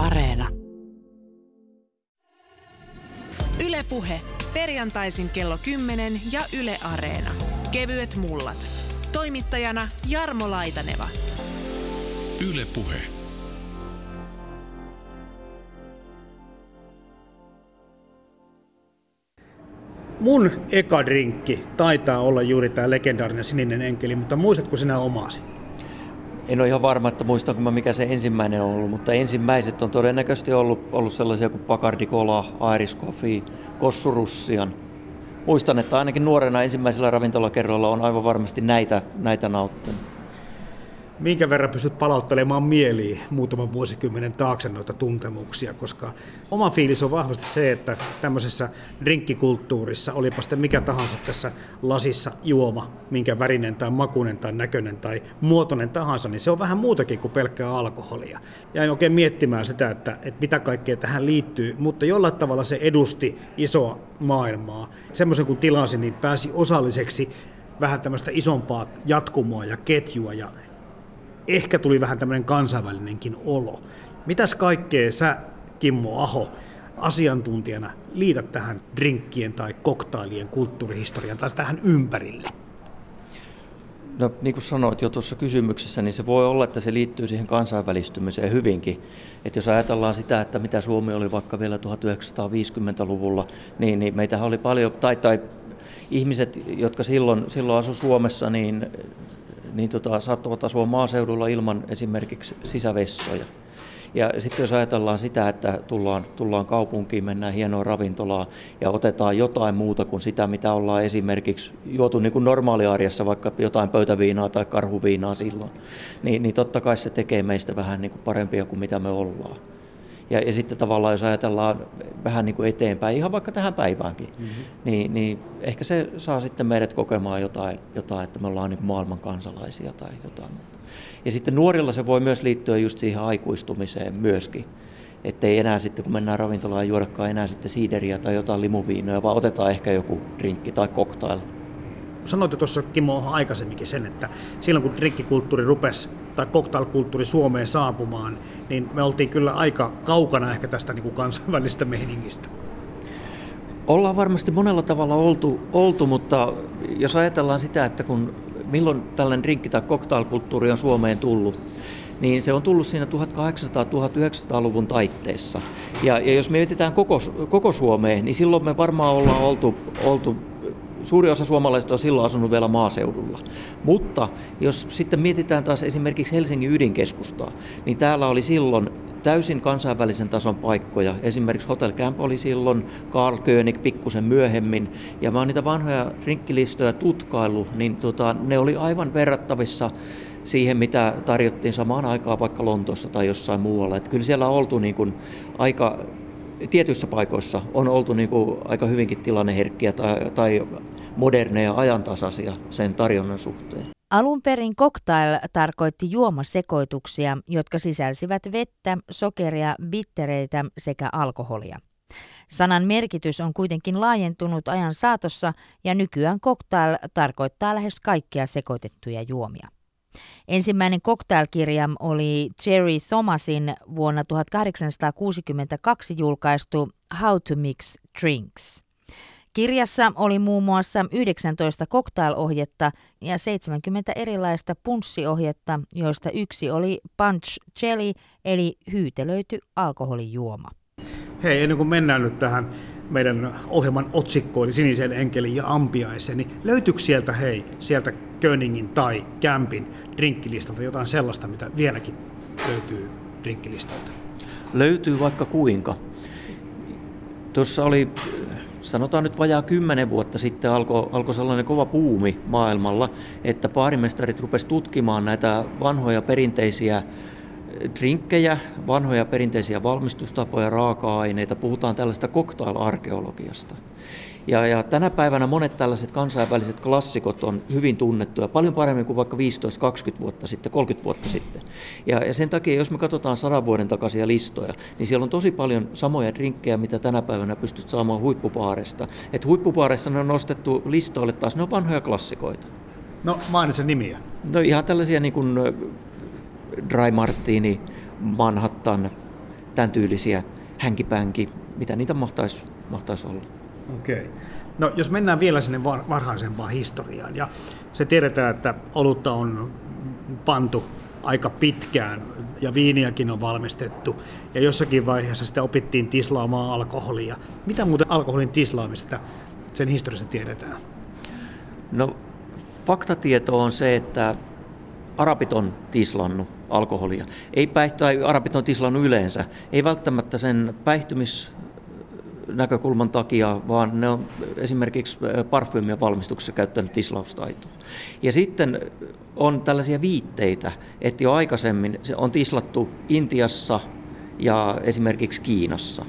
Areena. Ylepuhe perjantaisin kello 10 ja Yle Areena. Kevyet mullat. Toimittajana Jarmo Laitaneva. Yle Puhe. Mun eka drinkki taitaa olla juuri tämä legendaarinen sininen enkeli, mutta muistatko sinä omasi? En ole ihan varma, että muistanko mä mikä se ensimmäinen on ollut, mutta ensimmäiset on todennäköisesti ollut, ollut sellaisia kuin Bacardi Cola, Irish Coffee, Kossurussian. Muistan, että ainakin nuorena ensimmäisellä ravintolakerroilla on aivan varmasti näitä, näitä nauttinut minkä verran pystyt palauttelemaan mieliin muutaman vuosikymmenen taakse noita tuntemuksia, koska oma fiilis on vahvasti se, että tämmöisessä drinkkikulttuurissa, olipa sitten mikä tahansa tässä lasissa juoma, minkä värinen tai makunen tai näköinen tai muotoinen tahansa, niin se on vähän muutakin kuin pelkkää alkoholia. Ja oikein miettimään sitä, että, että mitä kaikkea tähän liittyy, mutta jollain tavalla se edusti isoa maailmaa. Semmoisen kun tilasi, niin pääsi osalliseksi vähän tämmöistä isompaa jatkumoa ja ketjua ja ehkä tuli vähän tämmöinen kansainvälinenkin olo. Mitäs kaikkea sä, Kimmo Aho, asiantuntijana liität tähän drinkkien tai koktailien kulttuurihistorian tai tähän ympärille? No niin kuin sanoit jo tuossa kysymyksessä, niin se voi olla, että se liittyy siihen kansainvälistymiseen hyvinkin. Että jos ajatellaan sitä, että mitä Suomi oli vaikka vielä 1950-luvulla, niin, niin meitähän oli paljon, tai, tai ihmiset, jotka silloin, silloin asu Suomessa, niin niin tota, saattavat asua maaseudulla ilman esimerkiksi sisävessoja. Ja sitten jos ajatellaan sitä, että tullaan, tullaan kaupunkiin, mennään hienoon ravintolaan ja otetaan jotain muuta kuin sitä, mitä ollaan esimerkiksi juotu niin kuin normaaliarjessa, vaikka jotain pöytäviinaa tai karhuviinaa silloin, niin, niin totta kai se tekee meistä vähän niin kuin parempia kuin mitä me ollaan. Ja, ja sitten tavallaan, jos ajatellaan vähän niin kuin eteenpäin, ihan vaikka tähän päiväänkin, mm-hmm. niin, niin ehkä se saa sitten meidät kokemaan jotain, jotain että me ollaan niin maailman kansalaisia tai jotain muuta. Ja sitten nuorilla se voi myös liittyä just siihen aikuistumiseen myöskin. Että ei enää sitten, kun mennään ravintolaan, juodakaan enää sitten siideriä tai jotain limuviinoja, vaan otetaan ehkä joku drinkki tai cocktail sanoit jo tuossa Kimmo aikaisemminkin sen, että silloin kun drinkkikulttuuri rupesi tai cocktailkulttuuri Suomeen saapumaan, niin me oltiin kyllä aika kaukana ehkä tästä niin kuin kansainvälistä meiningistä. Ollaan varmasti monella tavalla oltu, oltu, mutta jos ajatellaan sitä, että kun milloin tällainen drinkki- tai cocktailkulttuuri on Suomeen tullut, niin se on tullut siinä 1800-1900-luvun taitteessa. Ja, ja jos mietitään koko, koko Suomeen, niin silloin me varmaan ollaan oltu, oltu suuri osa suomalaisista on silloin asunut vielä maaseudulla. Mutta jos sitten mietitään taas esimerkiksi Helsingin ydinkeskustaa, niin täällä oli silloin täysin kansainvälisen tason paikkoja. Esimerkiksi Hotel Camp oli silloin, Carl König pikkusen myöhemmin. Ja mä oon niitä vanhoja rinkkilistoja tutkailu, niin tota, ne oli aivan verrattavissa siihen, mitä tarjottiin samaan aikaan vaikka Lontoossa tai jossain muualla. Että kyllä siellä on oltu niin kuin aika tietyissä paikoissa on oltu niin kuin aika hyvinkin tilanneherkkiä tai, tai moderneja ajantasaisia sen tarjonnan suhteen. Alun perin cocktail tarkoitti juomasekoituksia, jotka sisälsivät vettä, sokeria, bittereitä sekä alkoholia. Sanan merkitys on kuitenkin laajentunut ajan saatossa ja nykyään cocktail tarkoittaa lähes kaikkia sekoitettuja juomia. Ensimmäinen cocktailkirja oli Jerry Thomasin vuonna 1862 julkaistu How to Mix Drinks. Kirjassa oli muun muassa 19 cocktail-ohjetta ja 70 erilaista punssiohjetta, joista yksi oli Punch Jelly eli hyytelöity alkoholijuoma. Hei, ennen kuin mennään nyt tähän meidän ohjelman otsikkoon, eli Sinisen enkelin ja ampiaiseen, niin löytyykö sieltä, hei, sieltä Köningin tai Kämpin drinkkilistalta jotain sellaista, mitä vieläkin löytyy drinkkilistalta? Löytyy vaikka kuinka. Tuossa oli, sanotaan nyt vajaa kymmenen vuotta sitten alkoi alko sellainen kova puumi maailmalla, että baarimestarit rupesivat tutkimaan näitä vanhoja perinteisiä drinkkejä, vanhoja perinteisiä valmistustapoja, raaka-aineita, puhutaan tällaista cocktail-arkeologiasta. Ja, ja tänä päivänä monet tällaiset kansainväliset klassikot on hyvin tunnettuja, paljon paremmin kuin vaikka 15-20 vuotta sitten, 30 vuotta sitten. Ja, ja sen takia, jos me katsotaan sadan vuoden takaisia listoja, niin siellä on tosi paljon samoja drinkkejä, mitä tänä päivänä pystyt saamaan huippupaaresta. Et huippupaareissa ne on nostettu listoille taas, ne on vanhoja klassikoita. No mainitsen nimiä. No ihan tällaisia niin kuin Dry Martini, Manhattan, tämän tyylisiä hänkipänki, mitä niitä mahtaisi, mahtaisi olla. Okei. Okay. No jos mennään vielä sinne varhaisempaan historiaan, ja se tiedetään, että olutta on pantu aika pitkään ja viiniäkin on valmistettu. Ja jossakin vaiheessa sitä opittiin tislaamaan alkoholia. Mitä muuten alkoholin tislaamista sen historiassa tiedetään? No faktatieto on se, että arabit on tislannut alkoholia. Ei päihtä, tai arabit on tislannut yleensä. Ei välttämättä sen päihtymis näkökulman takia, vaan ne on esimerkiksi parfyymien valmistuksessa käyttänyt tislaustaitoa. Ja sitten on tällaisia viitteitä, että jo aikaisemmin se on tislattu Intiassa ja esimerkiksi Kiinassa.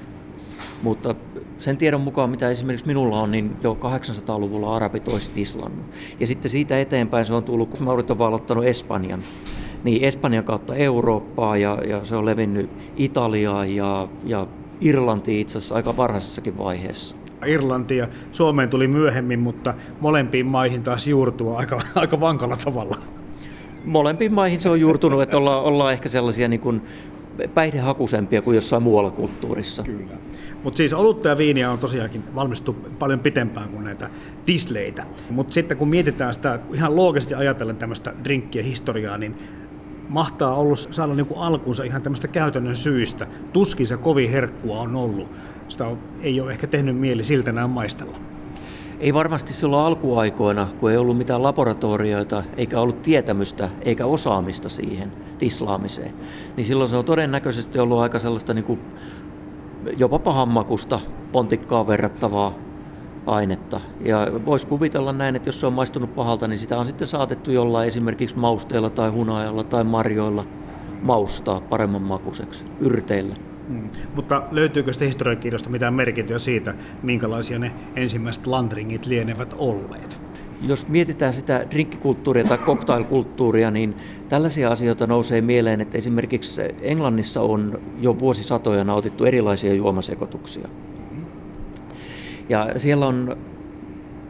Mutta sen tiedon mukaan, mitä esimerkiksi minulla on, niin jo 800-luvulla arabit olisi tislannut. Ja sitten siitä eteenpäin se on tullut, kun Maurit on valottanut Espanjan, niin Espanjan kautta Eurooppaa ja, ja se on levinnyt Italiaan ja, ja Irlantiin itse asiassa aika varhaisessakin vaiheessa. Irlanti ja Suomeen tuli myöhemmin, mutta molempiin maihin taas juurtua aika, aika vankalla tavalla. Molempiin maihin se on juurtunut, että ollaan, ollaan ehkä sellaisia niin kuin päihdehakusempia kuin jossain muualla kulttuurissa. Kyllä. Mutta siis olutta ja viiniä on tosiaankin valmistettu paljon pitempään kuin näitä tisleitä. Mutta sitten kun mietitään sitä ihan loogisesti ajatellen tämmöistä drinkkiä historiaa, niin mahtaa ollut saada niin kuin alkunsa ihan tämmöistä käytännön syistä. Tuskin se kovin herkkua on ollut. Sitä ei ole ehkä tehnyt mieli siltä enää maistella. Ei varmasti silloin alkuaikoina, kun ei ollut mitään laboratorioita, eikä ollut tietämystä, eikä osaamista siihen tislaamiseen, niin silloin se on todennäköisesti ollut aika sellaista niin kuin jopa pahanmakusta pontikkaan verrattavaa ainetta. Ja voisi kuvitella näin, että jos se on maistunut pahalta, niin sitä on sitten saatettu jollain esimerkiksi mausteella tai hunajalla tai marjoilla maustaa paremman makuiseksi, yrteillä. Mm. Mutta löytyykö sitä historiankirjoista mitään merkintöjä siitä, minkälaisia ne ensimmäiset landringit lienevät olleet? Jos mietitään sitä drinkkikulttuuria tai cocktailkulttuuria, niin tällaisia asioita nousee mieleen, että esimerkiksi Englannissa on jo vuosisatoja nautittu erilaisia juomasekoituksia. Ja siellä on,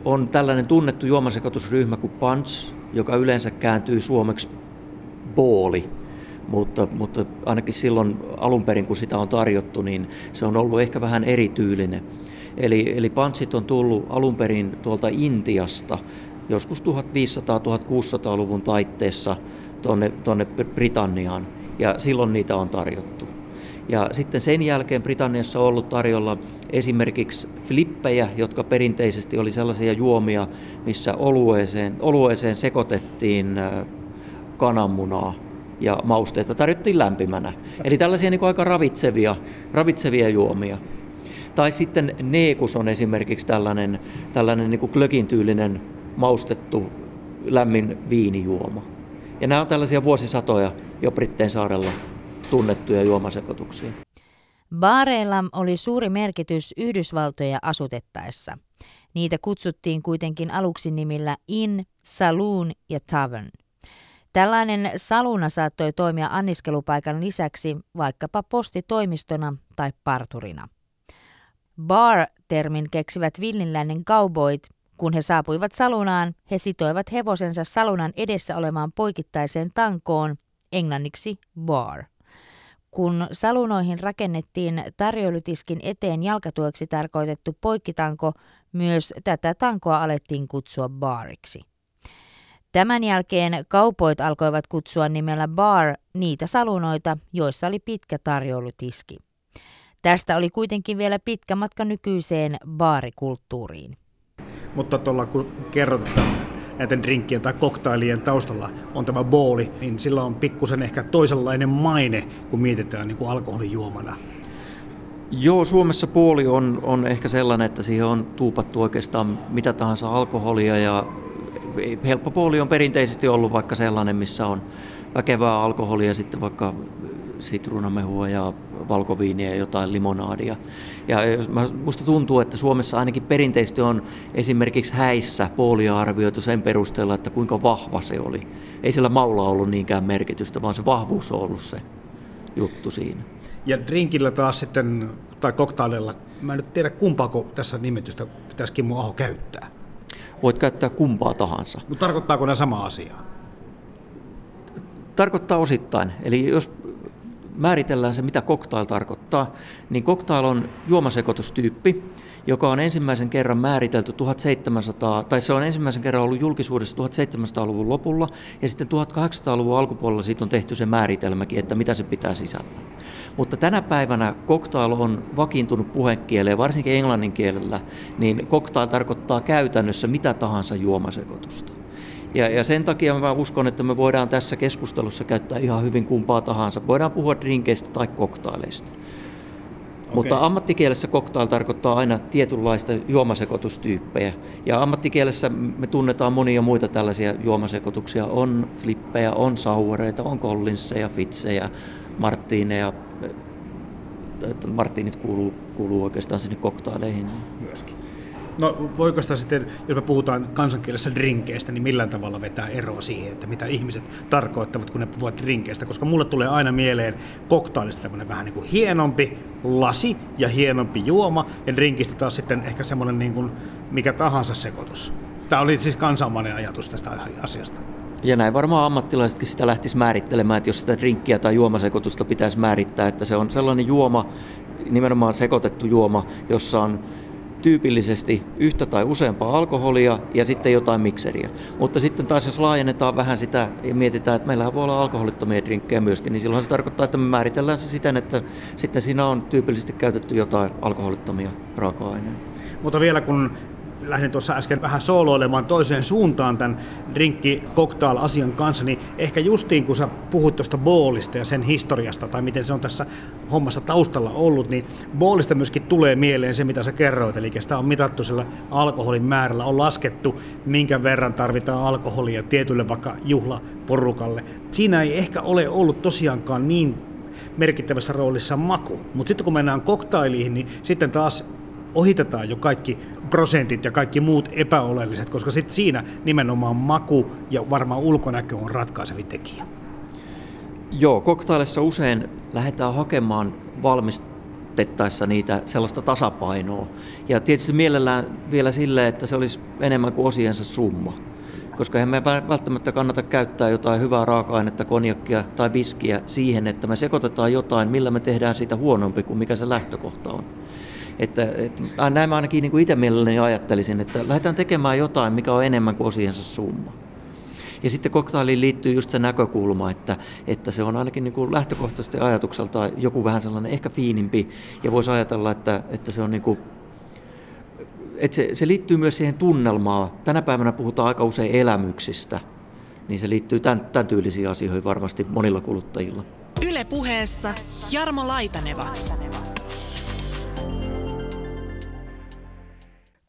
on tällainen tunnettu juomasekoitusryhmä kuin Punch, joka yleensä kääntyy suomeksi booli. Mutta, mutta ainakin silloin alun perin, kun sitä on tarjottu, niin se on ollut ehkä vähän erityylinen. Eli, eli pansit on tullut alun perin tuolta Intiasta joskus 1500-1600-luvun taitteessa tuonne, tuonne Britanniaan, ja silloin niitä on tarjottu. Ja sitten sen jälkeen Britanniassa on ollut tarjolla esimerkiksi flippejä, jotka perinteisesti oli sellaisia juomia, missä olueeseen, olueeseen sekoitettiin kananmunaa ja mausteita tarjottiin lämpimänä. Eli tällaisia niin aika ravitsevia, ravitsevia juomia. Tai sitten neekus on esimerkiksi tällainen, tällainen niin kuin klökin tyylinen maustettu lämmin viinijuoma. Ja nämä on tällaisia vuosisatoja jo Britteen saarella tunnettuja juomasekoituksia. Baareilla oli suuri merkitys Yhdysvaltoja asutettaessa. Niitä kutsuttiin kuitenkin aluksi nimillä Inn, Saloon ja Tavern. Tällainen saluna saattoi toimia anniskelupaikan lisäksi vaikkapa postitoimistona tai parturina. Bar-termin keksivät villinlännen cowboyt. Kun he saapuivat salunaan, he sitoivat hevosensa salunan edessä olemaan poikittaiseen tankoon, englanniksi bar. Kun salunoihin rakennettiin tarjoilutiskin eteen jalkatueksi tarkoitettu poikkitanko, myös tätä tankoa alettiin kutsua baariksi. Tämän jälkeen kaupoit alkoivat kutsua nimellä bar niitä salunoita, joissa oli pitkä tarjoulutiski. Tästä oli kuitenkin vielä pitkä matka nykyiseen baarikulttuuriin. Mutta tuolla kun kerrot, että näiden drinkkien tai koktailien taustalla on tämä booli, niin sillä on pikkusen ehkä toisenlainen maine, kun mietitään niin kuin alkoholijuomana. Joo, Suomessa puoli on, on ehkä sellainen, että siihen on tuupattu oikeastaan mitä tahansa alkoholia ja helppo puoli on perinteisesti ollut vaikka sellainen, missä on väkevää alkoholia, sitten vaikka sitruunamehua ja valkoviiniä ja jotain limonaadia. Ja musta tuntuu, että Suomessa ainakin perinteisesti on esimerkiksi häissä poolia arvioitu sen perusteella, että kuinka vahva se oli. Ei sillä maulla ollut niinkään merkitystä, vaan se vahvuus on ollut se juttu siinä. Ja drinkillä taas sitten, tai koktaililla, mä en nyt tiedä kumpaako tässä nimetystä pitäisi Kimmo Aho käyttää. Voit käyttää kumpaa tahansa. Mutta tarkoittaako nämä sama asia? Tarkoittaa osittain. Eli jos määritellään se, mitä cocktail tarkoittaa, niin cocktail on juomasekoitustyyppi, joka on ensimmäisen kerran määritelty 1700, tai se on ensimmäisen kerran ollut julkisuudessa 1700-luvun lopulla, ja sitten 1800-luvun alkupuolella siitä on tehty se määritelmäkin, että mitä se pitää sisällä. Mutta tänä päivänä cocktail on vakiintunut puhekieleen, varsinkin englannin kielellä, niin cocktail tarkoittaa käytännössä mitä tahansa juomasekoitusta. Ja, ja sen takia mä uskon, että me voidaan tässä keskustelussa käyttää ihan hyvin kumpaa tahansa. Voidaan puhua drinkeistä tai koktaileista. Okay. Mutta ammattikielessä cocktail tarkoittaa aina tietynlaista juomasekoitustyyppejä. Ja ammattikielessä me tunnetaan monia muita tällaisia juomasekoituksia. On flippejä, on saureita, on collinsseja, fitsejä, marttiineja. Marttiinit kuuluu, kuuluu oikeastaan sinne koktaileihin. No voiko sitä sitten, jos me puhutaan kansankielessä drinkeistä, niin millään tavalla vetää eroa siihen, että mitä ihmiset tarkoittavat, kun ne puhuvat drinkeistä? Koska mulle tulee aina mieleen koktailista tämmöinen vähän niin kuin hienompi lasi ja hienompi juoma, ja drinkistä taas sitten ehkä semmoinen niin kuin mikä tahansa sekoitus. Tämä oli siis kansanomainen ajatus tästä asiasta. Ja näin varmaan ammattilaisetkin sitä lähtisi määrittelemään, että jos sitä drinkkiä tai juomasekoitusta pitäisi määrittää, että se on sellainen juoma, nimenomaan sekoitettu juoma, jossa on tyypillisesti yhtä tai useampaa alkoholia ja sitten jotain mikseriä. Mutta sitten taas jos laajennetaan vähän sitä ja mietitään, että meillä voi olla alkoholittomia drinkkejä myöskin, niin silloin se tarkoittaa, että me määritellään se siten, että sitten siinä on tyypillisesti käytetty jotain alkoholittomia raaka-aineita. Mutta vielä kun lähdin tuossa äsken vähän sooloilemaan toiseen suuntaan tämän drinkki cocktail asian kanssa, niin ehkä justiin kun sä puhut tuosta boolista ja sen historiasta tai miten se on tässä hommassa taustalla ollut, niin boolista myöskin tulee mieleen se, mitä sä kerroit, eli sitä on mitattu sillä alkoholin määrällä, on laskettu, minkä verran tarvitaan alkoholia tietylle vaikka juhlaporukalle. Siinä ei ehkä ole ollut tosiaankaan niin merkittävässä roolissa maku, mutta sitten kun mennään koktailiin, niin sitten taas ohitetaan jo kaikki prosentit ja kaikki muut epäoleelliset, koska sitten siinä nimenomaan maku ja varmaan ulkonäkö on ratkaisevin tekijä. Joo, koktailissa usein lähdetään hakemaan valmistettaessa niitä sellaista tasapainoa. Ja tietysti mielellään vielä sille, että se olisi enemmän kuin osiensa summa. Koska eihän me välttämättä kannata käyttää jotain hyvää raaka-ainetta, konjakkia tai viskiä siihen, että me sekoitetaan jotain, millä me tehdään siitä huonompi kuin mikä se lähtökohta on. Että, että näin mä ainakin niin kuin itse mielelläni ajattelisin, että lähdetään tekemään jotain, mikä on enemmän kuin osiensa summa. Ja sitten koktailiin liittyy just se näkökulma, että, että se on ainakin niin kuin lähtökohtaisesti ajatukselta joku vähän sellainen ehkä fiinimpi, ja voisi ajatella, että, että se on niin kuin että se, se liittyy myös siihen tunnelmaan. Tänä päivänä puhutaan aika usein elämyksistä, niin se liittyy tämän, tämän tyylisiin asioihin varmasti monilla kuluttajilla. Yle puheessa Jarmo Laitaneva.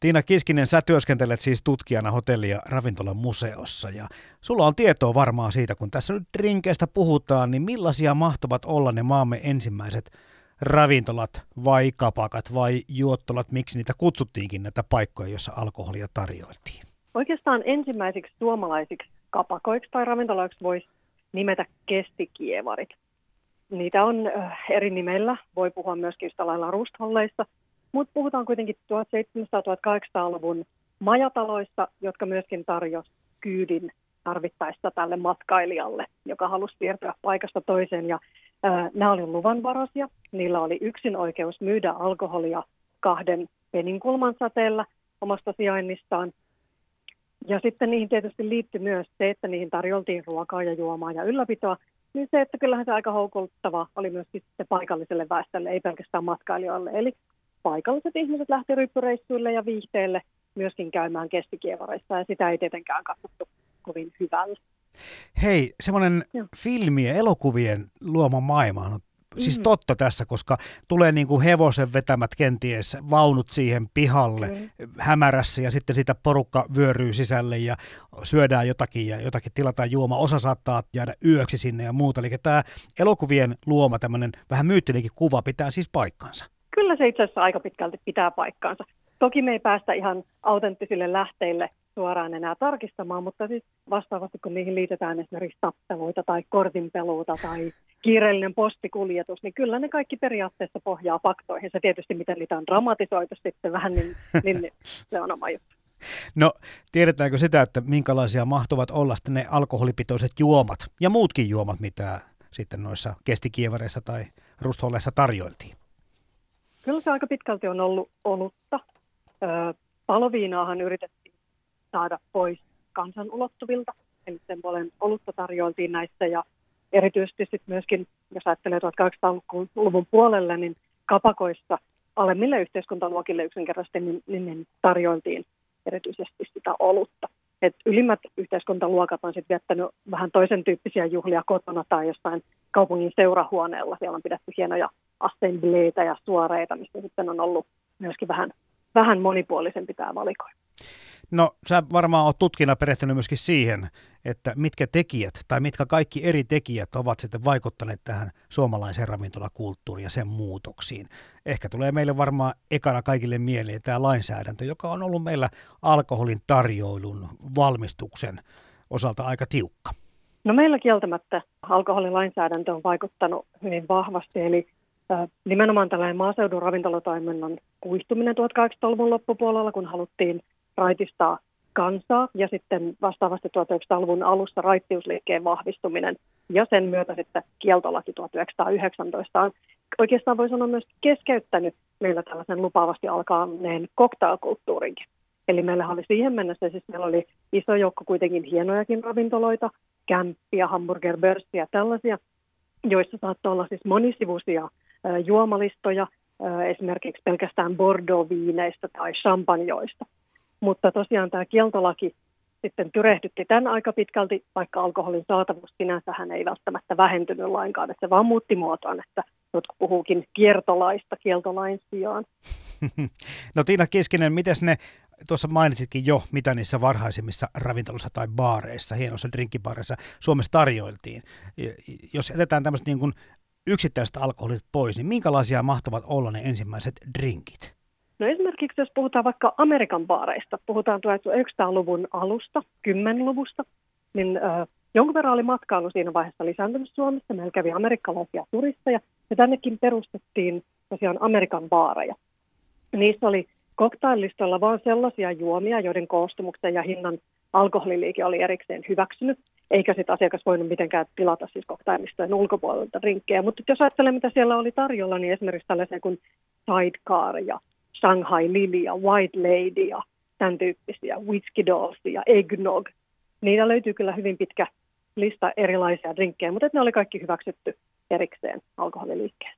Tiina Kiskinen, sä työskentelet siis tutkijana hotelli- ja ravintolan museossa ja sulla on tietoa varmaan siitä, kun tässä nyt drinkeistä puhutaan, niin millaisia mahtuvat olla ne maamme ensimmäiset ravintolat vai kapakat vai juottolat, miksi niitä kutsuttiinkin näitä paikkoja, joissa alkoholia tarjoiltiin? Oikeastaan ensimmäisiksi suomalaisiksi kapakoiksi tai ravintoloiksi voisi nimetä kestikievarit. Niitä on eri nimellä, voi puhua myöskin yhtä lailla rustholleista – mutta puhutaan kuitenkin 1700-1800-luvun majataloista, jotka myöskin tarjosi kyydin tarvittaessa tälle matkailijalle, joka halusi siirtyä paikasta toiseen. Ja, ää, nämä olivat luvanvaraisia. Niillä oli yksin oikeus myydä alkoholia kahden peninkulman säteellä omasta sijainnistaan. Ja sitten niihin tietysti liittyi myös se, että niihin tarjoltiin ruokaa ja juomaa ja ylläpitoa. Niin se, että kyllähän se aika houkuttava oli myös sitten paikalliselle väestölle, ei pelkästään matkailijoille. Eli paikalliset ihmiset lähti ryppyreissuille ja viihteelle myöskin käymään kestikievareissa ja sitä ei tietenkään katsottu kovin hyvällä. Hei, semmoinen filmi ja elokuvien luoma maailma on siis mm. totta tässä, koska tulee niin kuin hevosen vetämät kenties vaunut siihen pihalle mm. hämärässä ja sitten sitä porukka vyöryy sisälle ja syödään jotakin ja jotakin tilataan juoma. Osa saattaa jäädä yöksi sinne ja muuta. Eli tämä elokuvien luoma tämmöinen vähän myyttinenkin kuva pitää siis paikkansa kyllä se itse asiassa aika pitkälti pitää paikkaansa. Toki me ei päästä ihan autenttisille lähteille suoraan enää tarkistamaan, mutta siis vastaavasti kun niihin liitetään esimerkiksi tappeluita tai kortinpeluuta tai kiireellinen postikuljetus, niin kyllä ne kaikki periaatteessa pohjaa faktoihin. Se tietysti, miten niitä on dramatisoitu sitten vähän, niin, niin se on oma juttu. No, tiedetäänkö sitä, että minkälaisia mahtuvat olla sitten ne alkoholipitoiset juomat ja muutkin juomat, mitä sitten noissa kestikievareissa tai rustholleissa tarjoiltiin? Kyllä se aika pitkälti on ollut olutta. paloviinaahan yritettiin saada pois kansan ulottuvilta, eli sen puolen olutta tarjoiltiin näissä ja erityisesti sitten myöskin, jos ajattelee 1800-luvun puolelle, niin kapakoissa alemmille yhteiskuntaluokille yksinkertaisesti niin, niin, niin tarjoiltiin erityisesti sitä olutta. Et ylimmät yhteiskuntaluokat on sitten viettänyt vähän toisen tyyppisiä juhlia kotona tai jossain kaupungin seurahuoneella. Siellä on pidetty hienoja assembleita ja suoreita, mistä sitten on ollut myöskin vähän, vähän monipuolisempi tämä valikoima. No sä varmaan oot tutkina perehtynyt myöskin siihen, että mitkä tekijät tai mitkä kaikki eri tekijät ovat sitten vaikuttaneet tähän suomalaiseen ravintolakulttuuriin ja sen muutoksiin. Ehkä tulee meille varmaan ekana kaikille mieleen tämä lainsäädäntö, joka on ollut meillä alkoholin tarjoilun valmistuksen osalta aika tiukka. No meillä kieltämättä alkoholilainsäädäntö on vaikuttanut hyvin vahvasti, eli nimenomaan tällainen maaseudun ravintolatoiminnan kuihtuminen 1800-luvun loppupuolella, kun haluttiin raitistaa kansaa ja sitten vastaavasti 1900-luvun alussa raittiusliikkeen vahvistuminen ja sen myötä sitten kieltolaki 1919 on oikeastaan voi sanoa myös keskeyttänyt meillä tällaisen lupaavasti alkaneen cocktailkulttuurinkin. Eli meillä oli siihen mennessä, siis meillä oli iso joukko kuitenkin hienojakin ravintoloita, kämppiä, hamburgerbörssiä, tällaisia, joissa saattoi olla siis monisivuisia juomalistoja, esimerkiksi pelkästään Bordeaux-viineistä tai champanjoista. Mutta tosiaan tämä kieltolaki sitten tyrehdytti tämän aika pitkälti, vaikka alkoholin saatavuus sinänsähän ei välttämättä vähentynyt lainkaan, että se vaan muutti muotoon, että jotkut puhuukin kiertolaista kieltolain sijaan. No Tiina Keskinen, miten ne, tuossa mainitsitkin jo, mitä niissä varhaisimmissa ravintoloissa tai baareissa, hienoissa drinkkibaareissa Suomessa tarjoiltiin. Jos jätetään tämmöiset niin kuin yksittäiset alkoholit pois, niin minkälaisia mahtavat olla ne ensimmäiset drinkit? No esimerkiksi jos puhutaan vaikka Amerikan baareista, puhutaan 1900-luvun alusta, 10-luvusta, niin äh, jonkun verran oli matkailu siinä vaiheessa lisääntynyt Suomessa. Meillä kävi amerikkalaisia turisteja ja tännekin perustettiin tosiaan Amerikan baareja. Niissä oli koktaillistolla vain sellaisia juomia, joiden koostumuksen ja hinnan alkoholiliike oli erikseen hyväksynyt, eikä sitten asiakas voinut mitenkään tilata siis koktaillistojen ulkopuolelta rinkkejä. Mutta jos ajattelee, mitä siellä oli tarjolla, niin esimerkiksi tällaisia kuin sidecar ja Shanghai Lily ja White Lady ja tämän tyyppisiä, Whiskey Dolls ja Eggnog. Niitä löytyy kyllä hyvin pitkä lista erilaisia drinkkejä, mutta ne oli kaikki hyväksytty erikseen alkoholiliikkeen.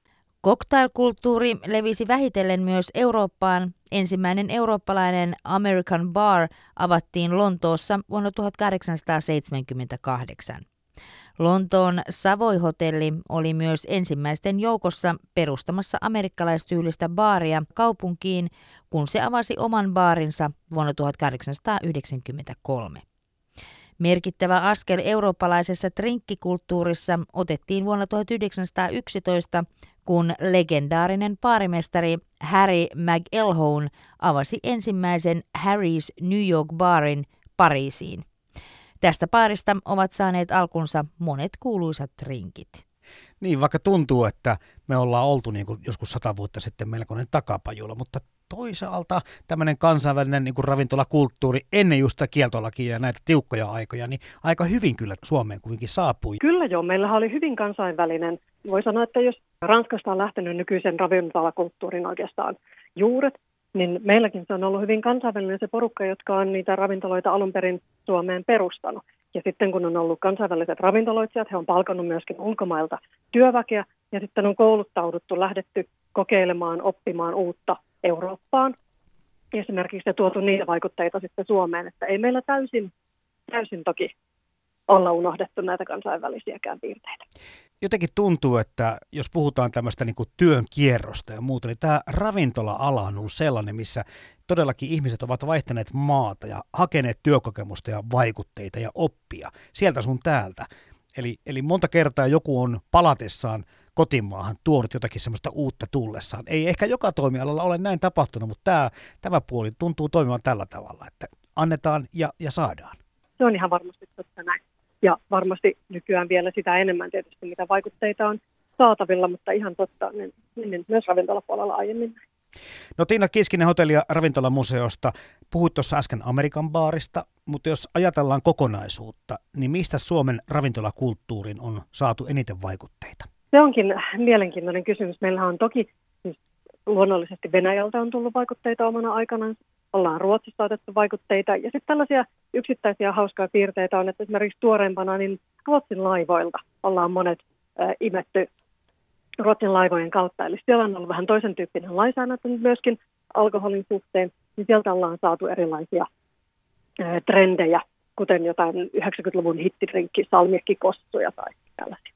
Cocktailkulttuuri levisi vähitellen myös Eurooppaan. Ensimmäinen eurooppalainen American Bar avattiin Lontoossa vuonna 1878. Lontoon Savoy-hotelli oli myös ensimmäisten joukossa perustamassa amerikkalaistyylistä baaria kaupunkiin, kun se avasi oman baarinsa vuonna 1893. Merkittävä askel eurooppalaisessa trinkkikulttuurissa otettiin vuonna 1911, kun legendaarinen baarimestari Harry McElhone avasi ensimmäisen Harry's New York Barin Pariisiin. Tästä paarista ovat saaneet alkunsa monet kuuluisat rinkit. Niin, vaikka tuntuu, että me ollaan oltu niin kuin joskus sata vuotta sitten melkoinen takapajula, mutta toisaalta tämmöinen kansainvälinen niin kuin ravintolakulttuuri ennen just kieltolakia ja näitä tiukkoja aikoja, niin aika hyvin kyllä Suomeen kuitenkin saapui. Kyllä joo, meillähän oli hyvin kansainvälinen. Voi sanoa, että jos Ranskasta on lähtenyt nykyisen ravintolakulttuurin oikeastaan juuret, niin meilläkin se on ollut hyvin kansainvälinen se porukka, jotka on niitä ravintoloita alun perin Suomeen perustanut. Ja sitten kun on ollut kansainväliset ravintoloitsijat, he on palkannut myöskin ulkomailta työväkeä ja sitten on kouluttauduttu, lähdetty kokeilemaan, oppimaan uutta Eurooppaan. Esimerkiksi tuotu niitä vaikutteita sitten Suomeen, että ei meillä täysin, täysin toki olla unohdettu näitä kansainvälisiäkään piirteitä jotenkin tuntuu, että jos puhutaan tämmöistä niin kuin työn kierrosta ja muuta, niin tämä ravintola-ala on ollut sellainen, missä todellakin ihmiset ovat vaihtaneet maata ja hakeneet työkokemusta ja vaikutteita ja oppia sieltä sun täältä. Eli, eli monta kertaa joku on palatessaan kotimaahan tuonut jotakin semmoista uutta tullessaan. Ei ehkä joka toimialalla ole näin tapahtunut, mutta tämä, tämä puoli tuntuu toimivan tällä tavalla, että annetaan ja, ja saadaan. Se on ihan varmasti totta näin. Ja varmasti nykyään vielä sitä enemmän tietysti, mitä vaikutteita on saatavilla, mutta ihan totta, niin, niin myös ravintolapuolella aiemmin. No Tiina Kiskinen hotelli- ja ravintolamuseosta. Puhuit tuossa äsken Amerikan baarista, mutta jos ajatellaan kokonaisuutta, niin mistä Suomen ravintolakulttuurin on saatu eniten vaikutteita? Se onkin mielenkiintoinen kysymys. Meillä on toki siis luonnollisesti Venäjältä on tullut vaikutteita omana aikanaan. Ollaan Ruotsista otettu vaikutteita. Ja sitten tällaisia yksittäisiä hauskoja piirteitä on, että esimerkiksi tuoreempana niin Ruotsin laivoilta ollaan monet äh, imetty Ruotsin laivojen kautta. Eli siellä on ollut vähän toisen tyyppinen lainsäädäntö myöskin alkoholin suhteen, niin sieltä ollaan saatu erilaisia ää, trendejä, kuten jotain 90-luvun hittidrinkki, salmiekkikossuja tai tällaisia.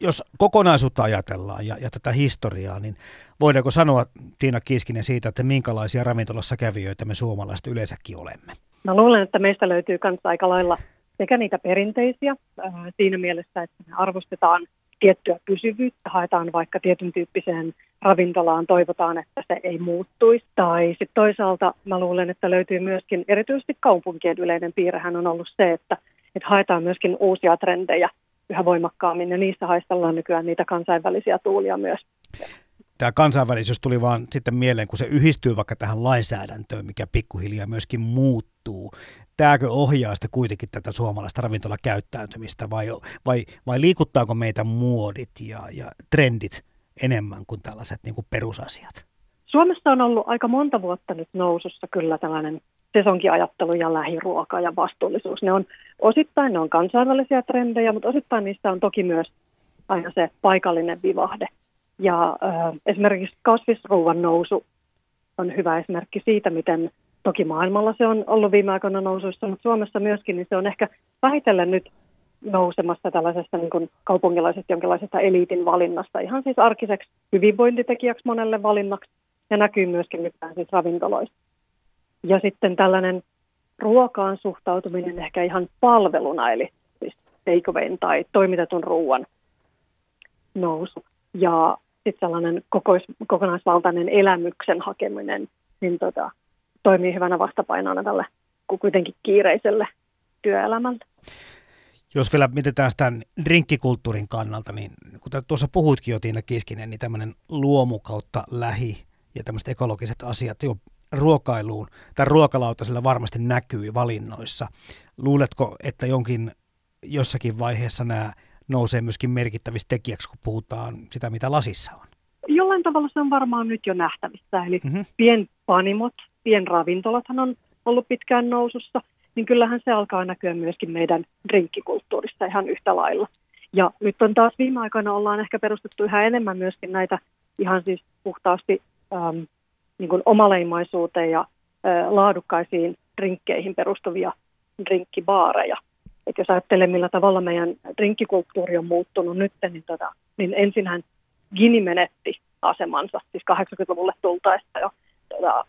Jos kokonaisuutta ajatellaan ja, ja tätä historiaa, niin voidaanko sanoa Tiina Kiiskinen siitä, että minkälaisia ravintolassa kävijöitä me suomalaiset yleensäkin olemme? Mä luulen, että meistä löytyy myös aika lailla sekä niitä perinteisiä ää, siinä mielessä, että me arvostetaan tiettyä pysyvyyttä, haetaan vaikka tietyn tyyppiseen ravintolaan, toivotaan, että se ei muuttuisi. Tai sitten toisaalta mä luulen, että löytyy myöskin, erityisesti kaupunkien yleinen piirrehän on ollut se, että, että haetaan myöskin uusia trendejä yhä voimakkaammin ja niissä haistellaan nykyään niitä kansainvälisiä tuulia myös. Tämä kansainvälisyys tuli vaan sitten mieleen, kun se yhdistyy vaikka tähän lainsäädäntöön, mikä pikkuhiljaa myöskin muuttuu tämäkö ohjaa sitten kuitenkin tätä suomalaista ravintolakäyttäytymistä vai, vai, vai liikuttaako meitä muodit ja, ja trendit enemmän kuin tällaiset niin kuin perusasiat? Suomessa on ollut aika monta vuotta nyt nousussa kyllä tällainen sesonkiajattelu ja lähiruoka ja vastuullisuus. Ne on osittain ne on kansainvälisiä trendejä, mutta osittain niistä on toki myös aina se paikallinen vivahde. Ja äh, esimerkiksi kasvisruuan nousu on hyvä esimerkki siitä, miten Toki maailmalla se on ollut viime aikoina nousuissa, mutta Suomessa myöskin, niin se on ehkä vähitellen nyt nousemassa tällaisesta niin kuin kaupunkilaisesta jonkinlaisesta eliitin valinnasta ihan siis arkiseksi hyvinvointitekijäksi monelle valinnaksi ja näkyy myöskin nyt siis ravintoloissa. Ja sitten tällainen ruokaan suhtautuminen ehkä ihan palveluna, eli siis takeawayn tai toimitetun ruoan nousu. Ja sitten sellainen kokois, kokonaisvaltainen elämyksen hakeminen, niin tota, toimii hyvänä vastapainona tälle kuitenkin kiireiselle työelämälle. Jos vielä mietitään sitä drinkkikulttuurin kannalta, niin kuten tuossa puhuitkin jo Tiina Kiskinen, niin tämmöinen luomu kautta lähi ja tämmöiset ekologiset asiat jo ruokailuun tai ruokalautasella varmasti näkyy valinnoissa. Luuletko, että jonkin jossakin vaiheessa nämä nousee myöskin merkittävistä tekijäksi, kun puhutaan sitä, mitä lasissa on? Jollain tavalla se on varmaan nyt jo nähtävissä. Eli mm-hmm. pienpanimot pienravintolathan on ollut pitkään nousussa, niin kyllähän se alkaa näkyä myöskin meidän drinkkikulttuurissa ihan yhtä lailla. Ja nyt on taas viime aikoina ollaan ehkä perustettu yhä enemmän myöskin näitä ihan siis puhtaasti äm, niin kuin omaleimaisuuteen ja ä, laadukkaisiin drinkkeihin perustuvia drinkkibaareja. Et jos ajattelee, millä tavalla meidän drinkkikulttuuri on muuttunut nyt, niin, tota, niin ensinhän Gini menetti asemansa, siis 80-luvulle tultaessa jo tota,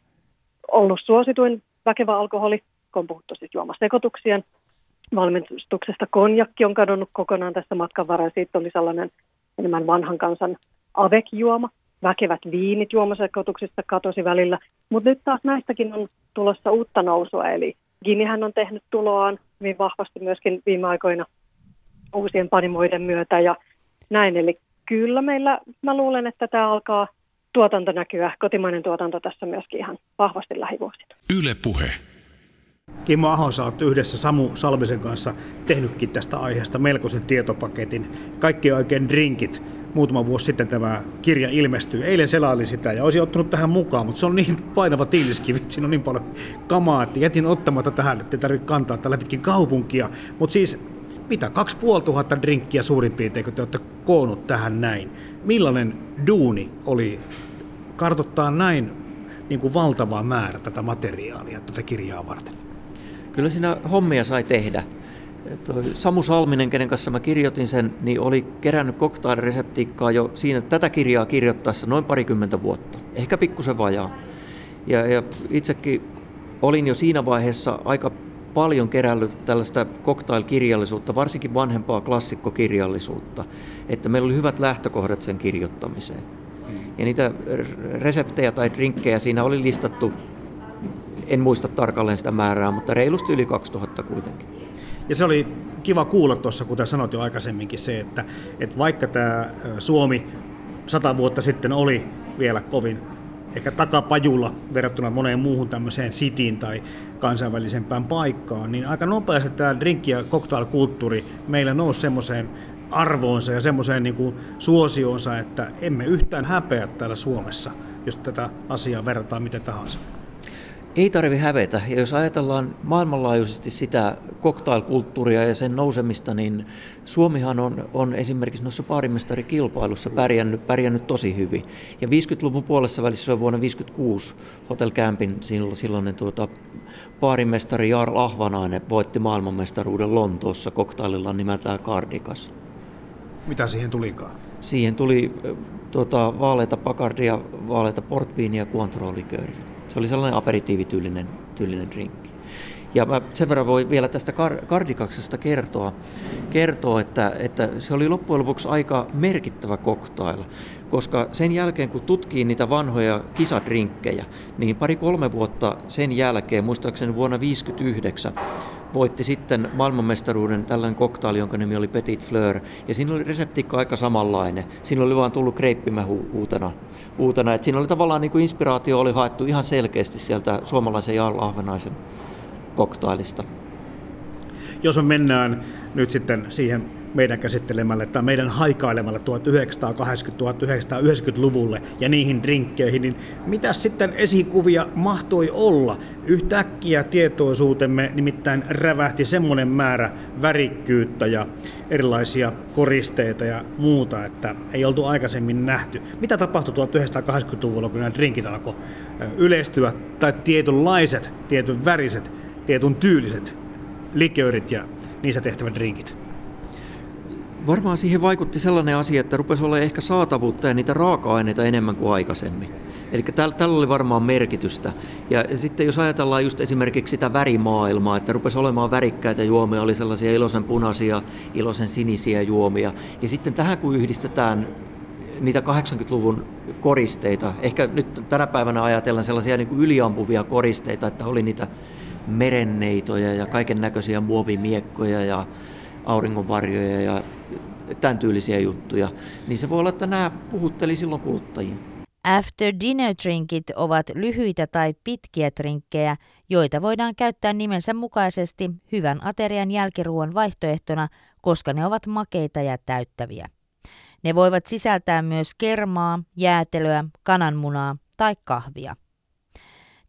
ollut suosituin väkevä alkoholi, kun on puhuttu siis juomasekoituksien valmistuksesta. Konjakki on kadonnut kokonaan tässä matkan varrella. Siitä oli sellainen enemmän vanhan kansan avekjuoma. Väkevät viinit juomasekoituksista katosi välillä. Mutta nyt taas näistäkin on tulossa uutta nousua. Eli Ginihän on tehnyt tuloaan hyvin vahvasti myöskin viime aikoina uusien panimoiden myötä ja näin. Eli kyllä meillä, mä luulen, että tämä alkaa tuotantonäkyä, kotimainen tuotanto tässä myöskin ihan vahvasti lähivuosina. Yle Puhe. Kimmo Aho, sä oot yhdessä Samu Salmisen kanssa tehnytkin tästä aiheesta melkoisen tietopaketin. Kaikki oikein drinkit. Muutama vuosi sitten tämä kirja ilmestyi. Eilen selaili sitä ja olisin ottanut tähän mukaan, mutta se on niin painava tiiliskivi, siinä on niin paljon kamaa, että jätin ottamatta tähän, että ei tarvitse kantaa tällä pitkin kaupunkia. Mutta siis mitä, 2500 drinkkiä suurin piirtein, kun te olette koonnut tähän näin. Millainen duuni oli kartoittaa näin niin kuin valtavaa määrä tätä materiaalia tätä kirjaa varten? Kyllä siinä hommia sai tehdä. Toi Samu Salminen, kenen kanssa mä kirjoitin sen, niin oli kerännyt cocktail-reseptiikkaa jo siinä tätä kirjaa kirjoittaessa noin parikymmentä vuotta, ehkä pikkusen vajaa. Ja, ja itsekin olin jo siinä vaiheessa aika paljon kerällyt tällaista cocktail-kirjallisuutta, varsinkin vanhempaa klassikkokirjallisuutta, että meillä oli hyvät lähtökohdat sen kirjoittamiseen. Ja niitä reseptejä tai drinkkejä siinä oli listattu, en muista tarkalleen sitä määrää, mutta reilusti yli 2000 kuitenkin. Ja se oli kiva kuulla tuossa, kuten sanoit jo aikaisemminkin, se, että, että vaikka tämä Suomi sata vuotta sitten oli vielä kovin ehkä takapajulla verrattuna moneen muuhun tämmöiseen sitiin tai kansainvälisempään paikkaan, niin aika nopeasti tämä drinkki- ja cocktailkulttuuri meillä nousi semmoiseen arvoonsa ja semmoiseen niin kuin suosioonsa, että emme yhtään häpeä täällä Suomessa, jos tätä asiaa verrataan miten tahansa. Ei tarvi hävetä. Ja jos ajatellaan maailmanlaajuisesti sitä cocktailkulttuuria ja sen nousemista, niin Suomihan on, on esimerkiksi noissa paarimestarikilpailussa pärjännyt, pärjännyt tosi hyvin. Ja 50-luvun puolessa välissä vuonna 1956 Hotel Campin silloin, silloinen tuota, paarimestari Jarl Ahvanainen voitti maailmanmestaruuden Lontoossa koktaililla nimeltään Cardikas. Mitä siihen tulikaan? Siihen tuli tuota, vaaleita pakardia, vaaleita portviinia ja Cointreau se oli sellainen aperitiivityylinen tyylinen drinkki. Ja mä sen verran voi vielä tästä kar- kardikaksesta kertoa, kertoa että, että se oli loppujen lopuksi aika merkittävä cocktail, koska sen jälkeen kun tutkii niitä vanhoja kisadrinkkejä, niin pari-kolme vuotta sen jälkeen, muistaakseni vuonna 1959, voitti sitten maailmanmestaruuden tällainen koktaili, jonka nimi oli Petit Fleur. Ja siinä oli reseptiikka aika samanlainen. Siinä oli vaan tullut kreippimähu uutena. uutena. Et siinä oli tavallaan niin kuin inspiraatio oli haettu ihan selkeästi sieltä suomalaisen Jarl Ahvenaisen koktailista. Jos me mennään nyt sitten siihen meidän käsittelemälle tai meidän haikailemalle 1980-1990-luvulle ja niihin drinkkeihin, niin mitä sitten esikuvia mahtoi olla? Yhtäkkiä tietoisuutemme nimittäin rävähti semmoinen määrä värikkyyttä ja erilaisia koristeita ja muuta, että ei oltu aikaisemmin nähty. Mitä tapahtui 1980-luvulla, kun nämä drinkit alkoi yleistyä, tai tietynlaiset, tietyn väriset, tietyn tyyliset liköörit ja niissä tehtävät drinkit? Varmaan siihen vaikutti sellainen asia, että rupesi olla ehkä saatavuutta ja niitä raaka-aineita enemmän kuin aikaisemmin. Eli tällä, oli varmaan merkitystä. Ja sitten jos ajatellaan just esimerkiksi sitä värimaailmaa, että rupesi olemaan värikkäitä juomia, oli sellaisia iloisen punaisia, iloisen sinisiä juomia. Ja sitten tähän kun yhdistetään niitä 80-luvun koristeita, ehkä nyt tänä päivänä ajatellaan sellaisia niin kuin yliampuvia koristeita, että oli niitä merenneitoja ja kaiken näköisiä muovimiekkoja ja auringonvarjoja ja tämän tyylisiä juttuja, niin se voi olla, että nämä puhutteli silloin kuluttajia. After dinner drinkit ovat lyhyitä tai pitkiä trinkkejä, joita voidaan käyttää nimensä mukaisesti hyvän aterian jälkiruoan vaihtoehtona, koska ne ovat makeita ja täyttäviä. Ne voivat sisältää myös kermaa, jäätelöä, kananmunaa tai kahvia.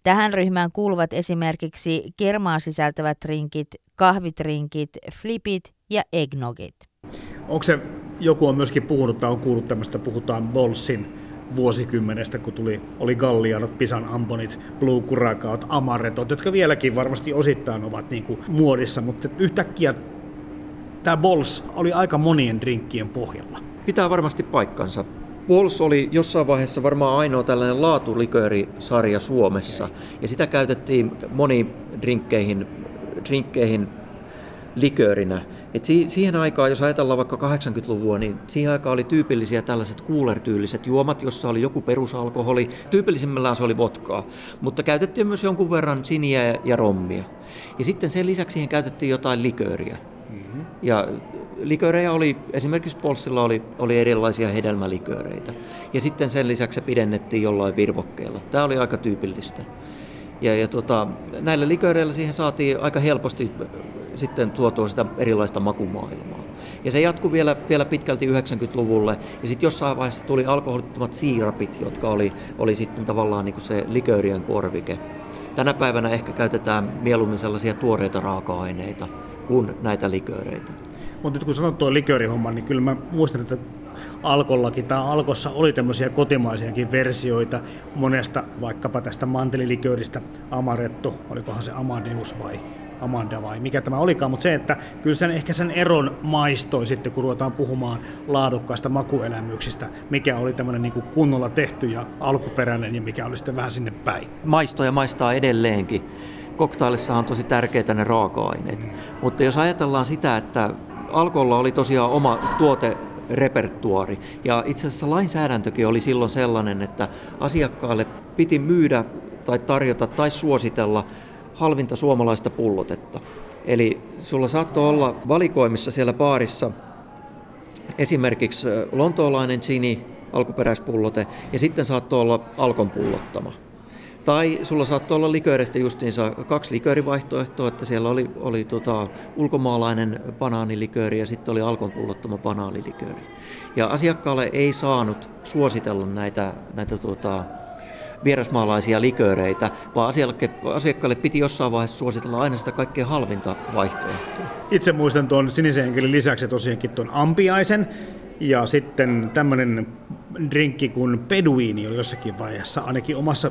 Tähän ryhmään kuuluvat esimerkiksi kermaa sisältävät trinkit, kahvitrinkit, flipit ja eggnogit. Onko se, joku on myöskin puhunut tai on kuullut tämmöistä, puhutaan Bolsin vuosikymmenestä, kun tuli, oli Gallianot, Pisan Amponit, Blue Curacao, Amaretot, jotka vieläkin varmasti osittain ovat niin kuin muodissa, mutta yhtäkkiä tämä Bols oli aika monien drinkkien pohjalla. Pitää varmasti paikkansa. Bols oli jossain vaiheessa varmaan ainoa tällainen laatuliköörisarja Suomessa, ja sitä käytettiin moniin drinkkeihin, drinkkeihin liköörinä. Et si- siihen aikaan, jos ajatellaan vaikka 80-luvua, niin siihen aikaan oli tyypillisiä tällaiset cooler-tyyliset juomat, jossa oli joku perusalkoholi. Tyypillisimmillään se oli vodkaa, mutta käytettiin myös jonkun verran siniä ja rommia. Ja sitten sen lisäksi siihen käytettiin jotain likööriä. Mm-hmm. Ja liköörejä oli, esimerkiksi Polssilla oli, oli erilaisia hedelmälikööreitä. Ja sitten sen lisäksi se pidennettiin jollain virvokkeella. Tämä oli aika tyypillistä. Ja, ja tota, näillä likööreillä siihen saatiin aika helposti sitten tuotua sitä erilaista makumaailmaa. Ja se jatkui vielä, vielä pitkälti 90-luvulle. Ja sitten jossain vaiheessa tuli alkoholittomat siirapit, jotka oli, oli sitten tavallaan niin kuin se liköörien korvike. Tänä päivänä ehkä käytetään mieluummin sellaisia tuoreita raaka-aineita kuin näitä likööreitä. Mutta nyt kun sanot tuo liköörihomma, niin kyllä mä muistan, että Alkollakin tai Alkossa oli tämmöisiä kotimaisiakin versioita monesta, vaikkapa tästä mantelilikööristä, Amaretto, olikohan se Amadeus vai Amanda vai mikä tämä olikaan, mutta se, että kyllä sen, ehkä sen eron maistoi sitten, kun ruvetaan puhumaan laadukkaista makuelämyksistä, mikä oli tämmöinen niin kuin kunnolla tehty ja alkuperäinen ja mikä oli sitten vähän sinne päin. Maistoja maistaa edelleenkin. Koktailissa on tosi tärkeitä ne raaka-aineet, mm. mutta jos ajatellaan sitä, että Alkolla oli tosiaan oma tuote repertuari. Ja itse asiassa lainsäädäntökin oli silloin sellainen, että asiakkaalle piti myydä tai tarjota tai suositella halvinta suomalaista pullotetta. Eli sulla saattoi olla valikoimissa siellä baarissa esimerkiksi lontoolainen gini, alkuperäispullote, ja sitten saattoi olla alkon pullottama. Tai sulla saattoi olla likööristä justiinsa kaksi liköörivaihtoehtoa, että siellä oli, oli tota, ulkomaalainen banaanilikööri ja sitten oli alkon pullottama banaanilikööri. Ja asiakkaalle ei saanut suositella näitä, näitä tota, vierasmaalaisia likööreitä, vaan asiakkaalle piti jossain vaiheessa suositella aina sitä kaikkein halvinta vaihtoehtoa. Itse muistan tuon sinisen enkelin lisäksi tosiaankin tuon ampiaisen, ja sitten tämmöinen drinkki kuin peduini oli jossakin vaiheessa ainakin omassa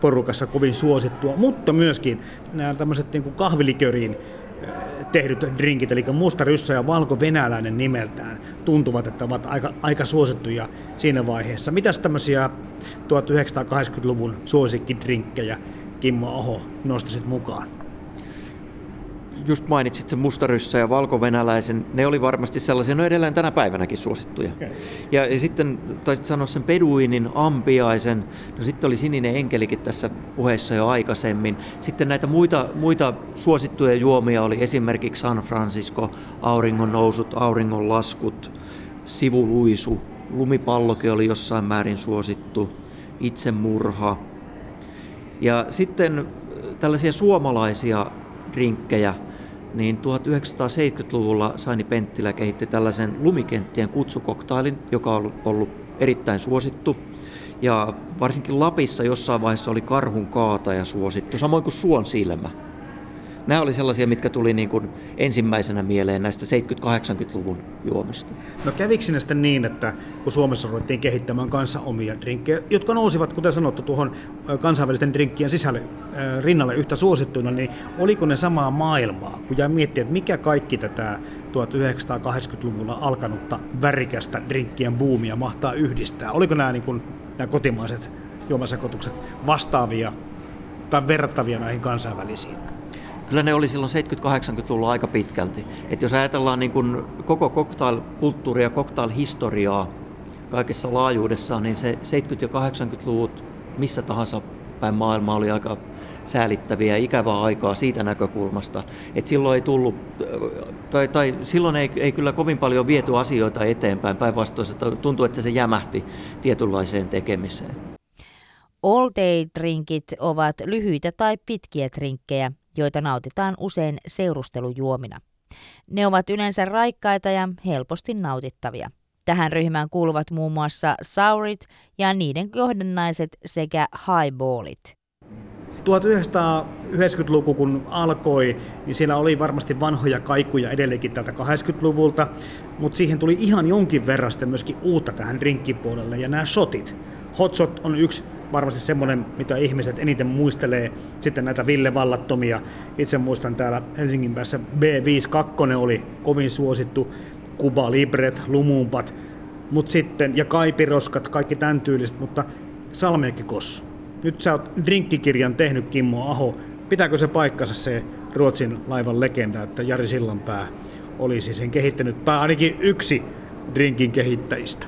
porukassa kovin suosittua, mutta myöskin nämä tämmöiset niin kahviliköriin tehdyt drinkit, eli musta ryssä ja valko venäläinen nimeltään, tuntuvat, että ovat aika, aika suosittuja siinä vaiheessa. Mitäs tämmöisiä 1980-luvun suosikkidrinkkejä Kimmo Aho nostaisit mukaan? Just mainitsit sen mustaryssä ja valkovenäläisen, ne oli varmasti sellaisia, no edelleen tänä päivänäkin suosittuja. Okay. Ja, ja sitten taisit sanoa sen peduinin, ampiaisen, no sitten oli sininen enkelikin tässä puheessa jo aikaisemmin. Sitten näitä muita, muita suosittuja juomia oli esimerkiksi San Francisco, auringon nousut, auringon laskut, sivuluisu, lumipallokin oli jossain määrin suosittu, itsemurha. Ja sitten tällaisia suomalaisia drinkkejä, niin 1970-luvulla Saini Penttilä kehitti tällaisen lumikenttien kutsukoktailin, joka on ollut erittäin suosittu. Ja varsinkin Lapissa jossain vaiheessa oli karhun kaataja suosittu, samoin kuin suon silmä. Nämä oli sellaisia, mitkä tuli niin kuin ensimmäisenä mieleen näistä 70-80-luvun juomista. No kävikö sinne sitten niin, että kun Suomessa ruvettiin kehittämään kanssa omia drinkkejä, jotka nousivat, kuten sanottu, tuohon kansainvälisten drinkkien sisälle rinnalle yhtä suosittuina, niin oliko ne samaa maailmaa? Kun jäi miettiä, että mikä kaikki tätä 1980-luvulla alkanutta värikästä drinkkien buumia mahtaa yhdistää? Oliko nämä, niin kuin, nämä kotimaiset juomasekoitukset vastaavia tai verrattavia näihin kansainvälisiin? Kyllä ne oli silloin 70-80-luvulla aika pitkälti. Et jos ajatellaan niin kuin koko cocktail-kulttuuria, cocktail-historiaa kaikessa laajuudessaan, niin se 70- ja 80-luvut missä tahansa päin maailmaa oli aika säälittäviä ja ikävää aikaa siitä näkökulmasta, että silloin ei tullut, tai, tai silloin ei, ei kyllä kovin paljon viety asioita eteenpäin, päinvastoin että tuntui, että se jämähti tietynlaiseen tekemiseen. All day drinkit ovat lyhyitä tai pitkiä drinkkejä, joita nautitaan usein seurustelujuomina. Ne ovat yleensä raikkaita ja helposti nautittavia. Tähän ryhmään kuuluvat muun muassa saurit ja niiden johdannaiset sekä highballit. 1990-luku kun alkoi, niin siellä oli varmasti vanhoja kaikuja edelleenkin tältä 80-luvulta, mutta siihen tuli ihan jonkin verran myöskin uutta tähän drinkkipuolelle ja nämä shotit. Hotshot on yksi varmasti semmoinen, mitä ihmiset eniten muistelee. Sitten näitä Ville Vallattomia. Itse muistan täällä Helsingin päässä B52 oli kovin suosittu. Kuba Libret, Lumumpat, mut sitten, ja Kaipiroskat, kaikki tämän tyyliset, mutta Salmiakki Kossu. Nyt sä oot drinkkikirjan tehnyt, Kimmo Aho. Pitääkö se paikkansa se Ruotsin laivan legenda, että Jari Sillanpää olisi sen kehittänyt, tai ainakin yksi drinkin kehittäjistä?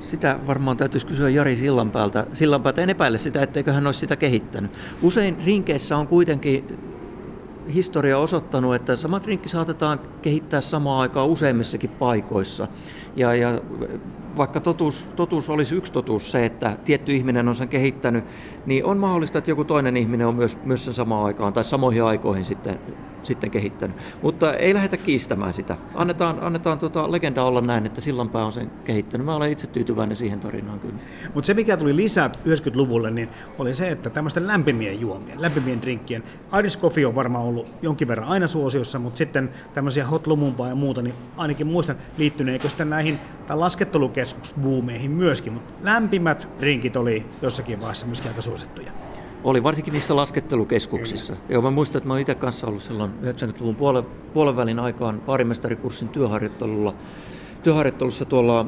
Sitä varmaan täytyisi kysyä Jari Sillanpäältä. Sillanpäältä en epäile sitä, etteikö hän olisi sitä kehittänyt. Usein rinkeissä on kuitenkin historia osoittanut, että sama rinkki saatetaan kehittää samaan aikaan useimmissakin paikoissa. Ja, ja vaikka totuus, totuus olisi yksi totuus se, että tietty ihminen on sen kehittänyt, niin on mahdollista, että joku toinen ihminen on myös, myös sen samaan aikaan tai samoihin aikoihin sitten sitten kehittänyt. Mutta ei lähdetä kiistämään sitä. Annetaan, annetaan tota legenda olla näin, että Sillanpää on sen kehittänyt. Mä olen itse tyytyväinen siihen tarinaan kyllä. Mutta se, mikä tuli lisää 90-luvulle, niin oli se, että tämmöisten lämpimien juomien, lämpimien drinkkien, Irish Coffee on varmaan ollut jonkin verran aina suosiossa, mutta sitten tämmöisiä hot lumumpaa ja muuta, niin ainakin muistan liittyneekö sitten näihin tai laskettelukeskusbuumeihin myöskin, mutta lämpimät drinkit oli jossakin vaiheessa myöskin aika suosittuja. Oli varsinkin niissä laskettelukeskuksissa. Kyllä. Joo, mä muistan, että mä itse kanssa ollut silloin 90-luvun puolen, puolen välin aikaan paarimestarikurssin työharjoittelulla, työharjoittelussa tuolla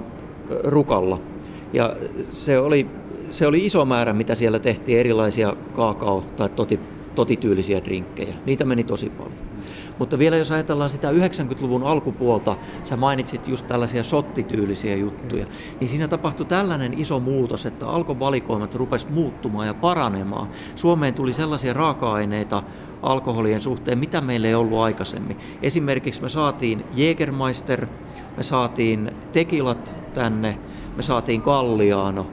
Rukalla. Ja se oli, se oli iso määrä, mitä siellä tehtiin erilaisia kaakao- tai toti, totityylisiä drinkkejä. Niitä meni tosi paljon. Mutta vielä jos ajatellaan sitä 90-luvun alkupuolta, sä mainitsit just tällaisia shottityylisiä juttuja, niin siinä tapahtui tällainen iso muutos, että alkovalikoimat rupes muuttumaan ja paranemaan. Suomeen tuli sellaisia raaka-aineita alkoholien suhteen, mitä meillä ei ollut aikaisemmin. Esimerkiksi me saatiin Jägermeister, me saatiin tekilat tänne, me saatiin Galliano,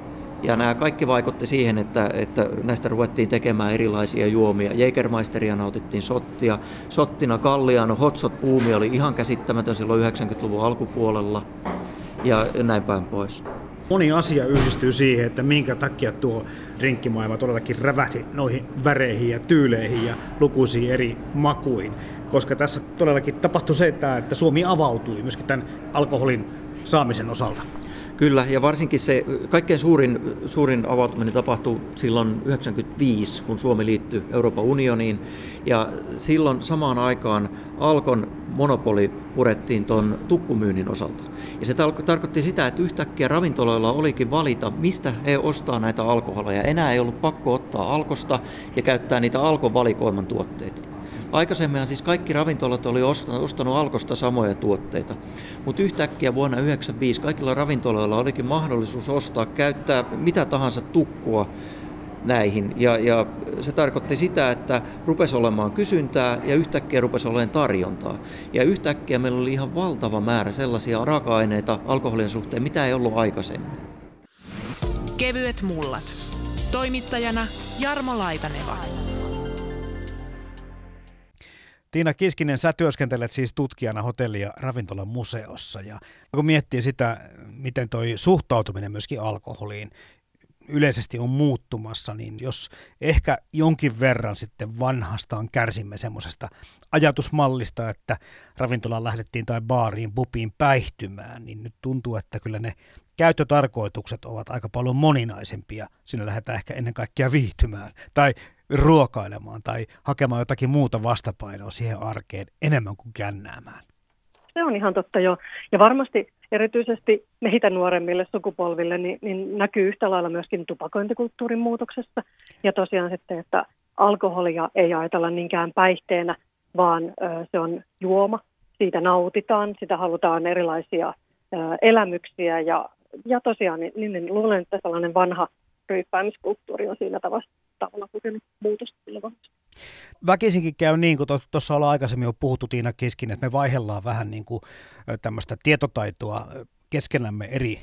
ja nämä kaikki vaikutti siihen, että, että näistä ruvettiin tekemään erilaisia juomia. Jägermeisteria nautittiin sottia. Sottina Galliano, Hotshot puumi oli ihan käsittämätön silloin 90-luvun alkupuolella ja näin päin pois. Moni asia yhdistyy siihen, että minkä takia tuo drinkkimaailma todellakin rävähti noihin väreihin ja tyyleihin ja lukuisiin eri makuihin. Koska tässä todellakin tapahtui se, että Suomi avautui myöskin tämän alkoholin saamisen osalta. Kyllä, ja varsinkin se kaikkein suurin, suurin avautuminen tapahtui silloin 1995, kun Suomi liittyi Euroopan unioniin. Ja silloin samaan aikaan Alkon monopoli purettiin tuon tukkumyynnin osalta. Ja se tarkoitti sitä, että yhtäkkiä ravintoloilla olikin valita, mistä he ostaa näitä alkoholeja. Enää ei ollut pakko ottaa alkosta ja käyttää niitä alkon valikoiman tuotteita. Aikaisemmin siis kaikki ravintolat oli ostanut Alkosta samoja tuotteita, mutta yhtäkkiä vuonna 1995 kaikilla ravintoloilla olikin mahdollisuus ostaa, käyttää mitä tahansa tukkua näihin. Ja, ja se tarkoitti sitä, että rupesi olemaan kysyntää ja yhtäkkiä rupesi olemaan tarjontaa. Ja yhtäkkiä meillä oli ihan valtava määrä sellaisia raaka-aineita alkoholin suhteen, mitä ei ollut aikaisemmin. Kevyet mullat. Toimittajana Jarmo Laitaneva. Tiina Kiskinen, sä työskentelet siis tutkijana hotelli- ja ravintolan museossa. Ja kun miettii sitä, miten toi suhtautuminen myöskin alkoholiin yleisesti on muuttumassa, niin jos ehkä jonkin verran sitten vanhastaan kärsimme semmoisesta ajatusmallista, että ravintolaan lähdettiin tai baariin, pupiin päihtymään, niin nyt tuntuu, että kyllä ne käyttötarkoitukset ovat aika paljon moninaisempia. Sinne lähdetään ehkä ennen kaikkea viihtymään tai ruokailemaan tai hakemaan jotakin muuta vastapainoa siihen arkeen enemmän kuin kännäämään. Se on ihan totta jo. Ja varmasti erityisesti meitä nuoremmille sukupolville niin, niin näkyy yhtä lailla myöskin tupakointikulttuurin muutoksessa. Ja tosiaan sitten, että alkoholia ei ajatella niinkään päihteenä, vaan ö, se on juoma. Siitä nautitaan, sitä halutaan erilaisia ö, elämyksiä ja, ja tosiaan niin, niin, luulen, että sellainen vanha ryyppäämiskulttuuri on siinä tavassa, tavalla kokenut muutosta kyllä Väkisinkin käy niin, kuin tuossa ollaan aikaisemmin jo puhuttu Tiina Keskin, että me vaihdellaan vähän niin kuin tämmöistä tietotaitoa keskenämme eri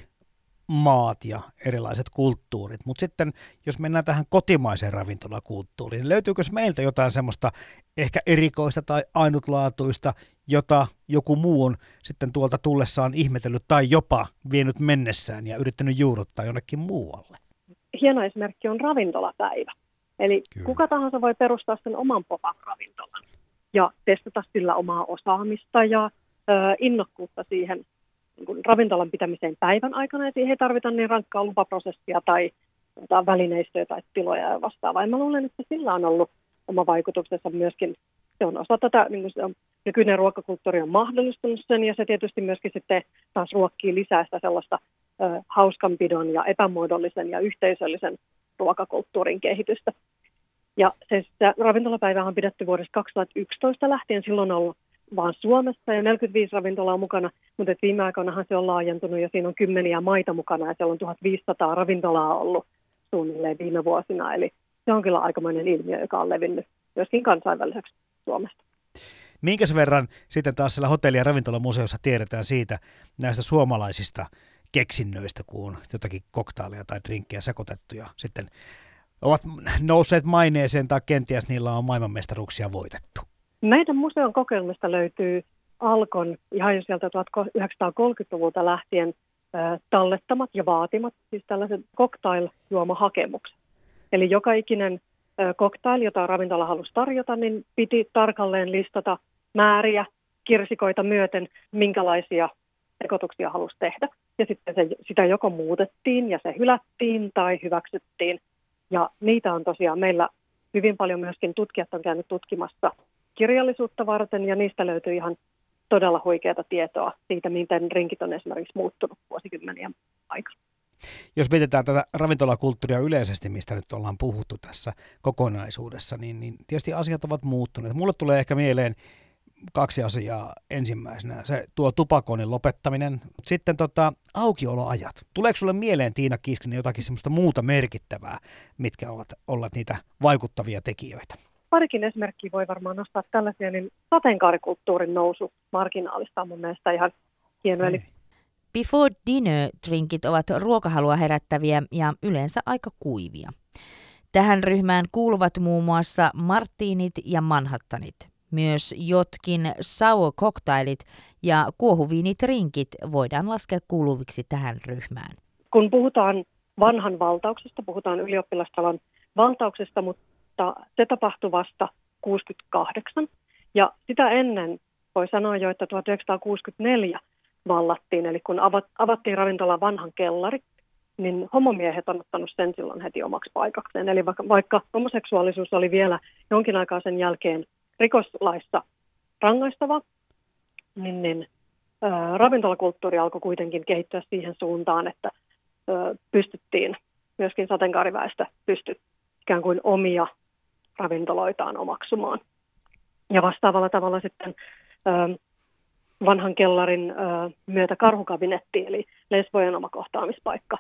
maat ja erilaiset kulttuurit. Mutta sitten jos mennään tähän kotimaiseen ravintolakulttuuriin, niin löytyykö meiltä jotain semmoista ehkä erikoista tai ainutlaatuista, jota joku muu on sitten tuolta tullessaan ihmetellyt tai jopa vienyt mennessään ja yrittänyt juurruttaa jonnekin muualle? hieno esimerkki on ravintolapäivä. Eli Kyllä. kuka tahansa voi perustaa sen oman pop-up-ravintolan ja testata sillä omaa osaamista ja ö, innokkuutta siihen niin kuin ravintolan pitämiseen päivän aikana. Ja siihen ei tarvita niin rankkaa lupaprosessia tai jotain välineistöjä tai tiloja ja vastaavaa. Ja mä luulen, että sillä on ollut oma vaikutuksensa myöskin. Se on osa tätä, niin kuin se on, nykyinen ruokakulttuuri on mahdollistunut sen ja se tietysti myöskin sitten taas ruokkii lisää sitä sellaista hauskanpidon ja epämuodollisen ja yhteisöllisen ruokakulttuurin kehitystä. Ja se, se ravintolapäivä on pidetty vuodesta 2011 lähtien. Silloin on ollut vain Suomessa ja 45 ravintolaa mukana, mutta viime aikoinahan se on laajentunut ja siinä on kymmeniä maita mukana ja siellä on 1500 ravintolaa ollut suunnilleen viime vuosina. Eli se on kyllä aikamoinen ilmiö, joka on levinnyt myöskin kansainväliseksi Suomesta. Minkäs verran sitten taas siellä hotelli- ja ravintolamuseossa tiedetään siitä näistä suomalaisista keksinnöistä, kun jotakin koktaileja tai drinkkejä sekoitettuja sitten ovat nousseet maineeseen tai kenties niillä on maailmanmestaruuksia voitettu? Meidän museon kokeilmista löytyy Alkon ihan jo sieltä 1930-luvulta lähtien tallettamat ja vaatimat, siis tällaiset cocktail-juomahakemukset. Eli joka ikinen cocktail, jota ravintola halusi tarjota, niin piti tarkalleen listata määriä, kirsikoita myöten, minkälaisia sekoituksia halusi tehdä. Ja sitten se, sitä joko muutettiin ja se hylättiin tai hyväksyttiin. Ja niitä on tosiaan meillä hyvin paljon myöskin tutkijat on käynyt tutkimassa kirjallisuutta varten ja niistä löytyy ihan todella huikeata tietoa siitä, miten rinkit on esimerkiksi muuttunut vuosikymmenien aikana. Jos mietitään tätä ravintolakulttuuria yleisesti, mistä nyt ollaan puhuttu tässä kokonaisuudessa, niin, niin tietysti asiat ovat muuttuneet. Mulle tulee ehkä mieleen kaksi asiaa ensimmäisenä. Se tuo tupakoinnin lopettaminen, sitten tota, aukioloajat. Tuleeko sulle mieleen Tiina Kiskinen jotakin semmoista muuta merkittävää, mitkä ovat olleet niitä vaikuttavia tekijöitä? Parikin esimerkkiä voi varmaan nostaa tällaisia, niin sateenkaarikulttuurin nousu marginaalista on mun mielestä ihan hieno. Eli Before dinner-drinkit ovat ruokahalua herättäviä ja yleensä aika kuivia. Tähän ryhmään kuuluvat muun muassa Martinit ja Manhattanit. Myös jotkin sour cocktailit ja kuohuviinitrinkit voidaan laskea kuuluviksi tähän ryhmään. Kun puhutaan vanhan valtauksesta, puhutaan ylioppilastalon valtauksesta, mutta se tapahtui vasta 68. Ja sitä ennen voi sanoa jo, että 1964 vallattiin, eli kun avattiin ravintola vanhan kellari, niin homomiehet on ottanut sen silloin heti omaksi paikakseen. Eli vaikka, vaikka homoseksuaalisuus oli vielä jonkin aikaa sen jälkeen rikoslaissa rangaistava, niin, niin ää, ravintolakulttuuri alkoi kuitenkin kehittyä siihen suuntaan, että ää, pystyttiin myöskin sateenkaariväestä pysty ikään kuin omia ravintoloitaan omaksumaan. Ja vastaavalla tavalla sitten ää, vanhan kellarin ää, myötä karhukabinetti, eli lesbojen oma kohtaamispaikka,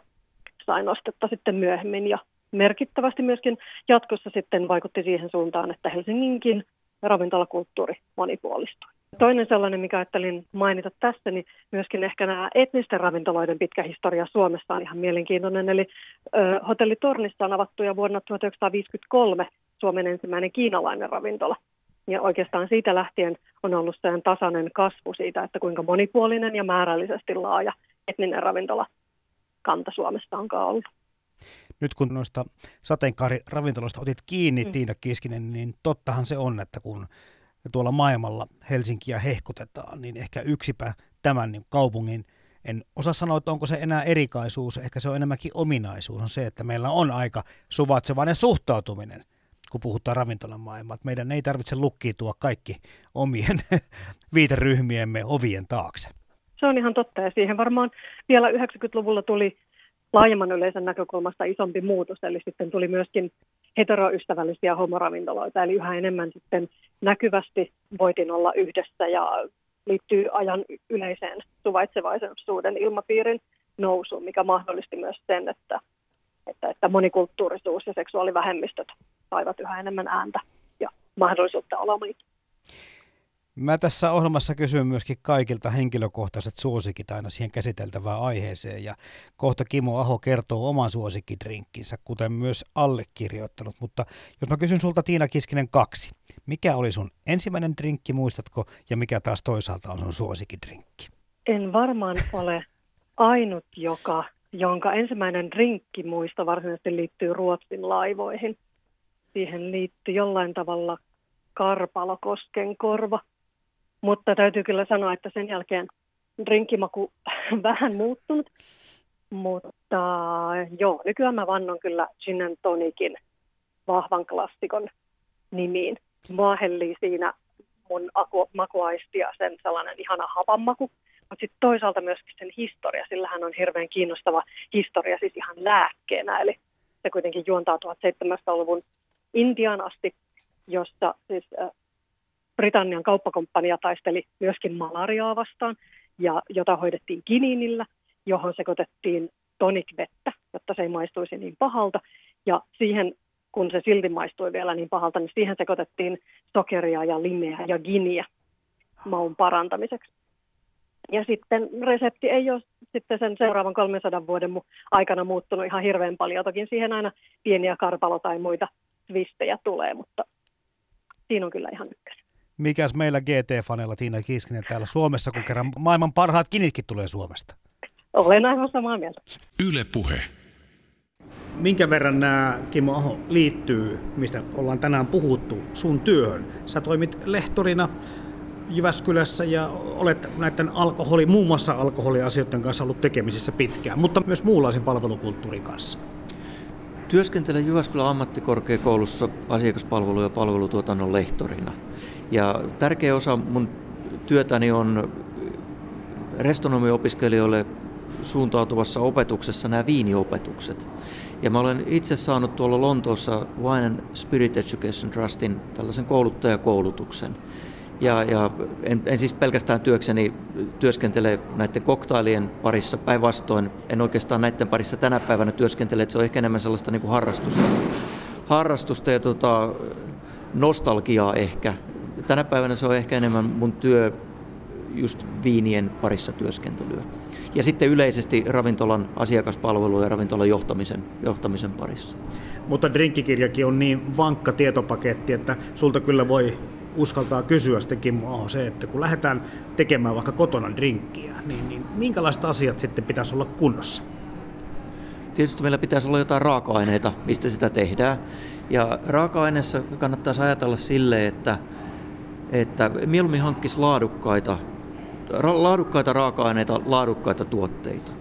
sai nostetta sitten myöhemmin ja merkittävästi myöskin jatkossa sitten vaikutti siihen suuntaan, että Helsinginkin ravintolakulttuuri monipuolistui. Toinen sellainen, mikä ajattelin mainita tässä, niin myöskin ehkä nämä etnisten ravintoloiden pitkä historia Suomessa on ihan mielenkiintoinen. Eli ö, hotelli Tornista on avattu jo vuonna 1953 Suomen ensimmäinen kiinalainen ravintola. Ja oikeastaan siitä lähtien on ollut sen tasainen kasvu siitä, että kuinka monipuolinen ja määrällisesti laaja etninen ravintola kanta Suomessa onkaan ollut. Nyt kun noista sateenkaariravintoloista otit kiinni, mm. Tiina Kiskinen, niin tottahan se on, että kun tuolla maailmalla Helsinkiä hehkutetaan, niin ehkä yksipä tämän niin kaupungin, en osaa sanoa, että onko se enää erikaisuus, ehkä se on enemmänkin ominaisuus, on se, että meillä on aika suvatsevainen suhtautuminen kun puhutaan ravintolan maailmaa. Meidän ei tarvitse lukkiitua kaikki omien viiteryhmiemme ovien taakse. Se on ihan totta ja siihen varmaan vielä 90-luvulla tuli laajemman yleisön näkökulmasta isompi muutos, eli sitten tuli myöskin heteroystävällisiä homoravintoloita, eli yhä enemmän sitten näkyvästi voitin olla yhdessä ja liittyy ajan yleiseen suvaitsevaisuuden ilmapiirin nousuun, mikä mahdollisti myös sen, että, että, että monikulttuurisuus ja seksuaalivähemmistöt saivat yhä enemmän ääntä ja mahdollisuutta olla Mä tässä ohjelmassa kysyn myöskin kaikilta henkilökohtaiset suosikit aina siihen käsiteltävään aiheeseen ja kohta Kimo Aho kertoo oman suosikkidrinkkinsä, kuten myös allekirjoittanut. Mutta jos mä kysyn sulta Tiina Kiskinen kaksi, mikä oli sun ensimmäinen drinkki, muistatko, ja mikä taas toisaalta on sun suosikkidrinkki? En varmaan ole ainut, joka, jonka ensimmäinen drinkki muista varsinaisesti liittyy Ruotsin laivoihin. Siihen liittyy jollain tavalla Karpalokosken korva – mutta täytyy kyllä sanoa, että sen jälkeen drinkimaku vähän muuttunut. Mutta joo, nykyään mä vannon kyllä gin and tonicin vahvan klassikon nimiin. Mua siinä mun aku, makuaistia sen sellainen ihana hapanmaku, mutta sitten toisaalta myöskin sen historia, sillä hän on hirveän kiinnostava historia siis ihan lääkkeenä, eli se kuitenkin juontaa 1700-luvun Intian asti, jossa siis Britannian kauppakomppania taisteli myöskin malariaa vastaan, ja jota hoidettiin kiniinillä, johon sekoitettiin tonikvettä, jotta se ei maistuisi niin pahalta. Ja siihen, kun se silti maistui vielä niin pahalta, niin siihen sekoitettiin sokeria ja limeä ja giniä maun parantamiseksi. Ja sitten resepti ei ole sitten sen seuraavan 300 vuoden aikana muuttunut ihan hirveän paljon. Toki siihen aina pieniä karpalo- tai muita twistejä tulee, mutta siinä on kyllä ihan ykkös mikäs meillä GT-faneilla Tiina Kiskinen täällä Suomessa, kun kerran maailman parhaat kinitkin tulee Suomesta? Olen aivan samaa mieltä. Yle Puhe. Minkä verran nämä, Kimmo Aho, liittyy, mistä ollaan tänään puhuttu, sun työhön? Sä toimit lehtorina Jyväskylässä ja olet näiden alkoholi, muun muassa alkoholiasioiden kanssa ollut tekemisissä pitkään, mutta myös muunlaisen palvelukulttuurin kanssa. Työskentelen Jyväskylän ammattikorkeakoulussa asiakaspalvelu- ja palvelutuotannon lehtorina. Ja tärkeä osa mun työtäni on restonomiopiskelijoille suuntautuvassa opetuksessa nämä viiniopetukset. Ja mä olen itse saanut tuolla Lontoossa Wine and Spirit Education Trustin tällaisen kouluttajakoulutuksen. Ja, ja en, en siis pelkästään työkseni työskentele näiden koktailien parissa, päinvastoin en oikeastaan näiden parissa tänä päivänä työskentele, että se on ehkä enemmän sellaista niin kuin harrastusta, harrastusta ja tota, nostalgiaa ehkä. Tänä päivänä se on ehkä enemmän mun työ just viinien parissa työskentelyä. Ja sitten yleisesti ravintolan asiakaspalvelu ja ravintolan johtamisen, johtamisen parissa. Mutta drinkkikirjakin on niin vankka tietopaketti, että sulta kyllä voi uskaltaa kysyä sitten Kimmo se, että kun lähdetään tekemään vaikka kotona drinkkiä, niin, niin minkälaiset asiat sitten pitäisi olla kunnossa? Tietysti meillä pitäisi olla jotain raaka-aineita, mistä sitä tehdään. Ja raaka-aineessa kannattaisi ajatella sille, että, että mieluummin hankkisi laadukkaita, laadukkaita raaka-aineita, laadukkaita tuotteita.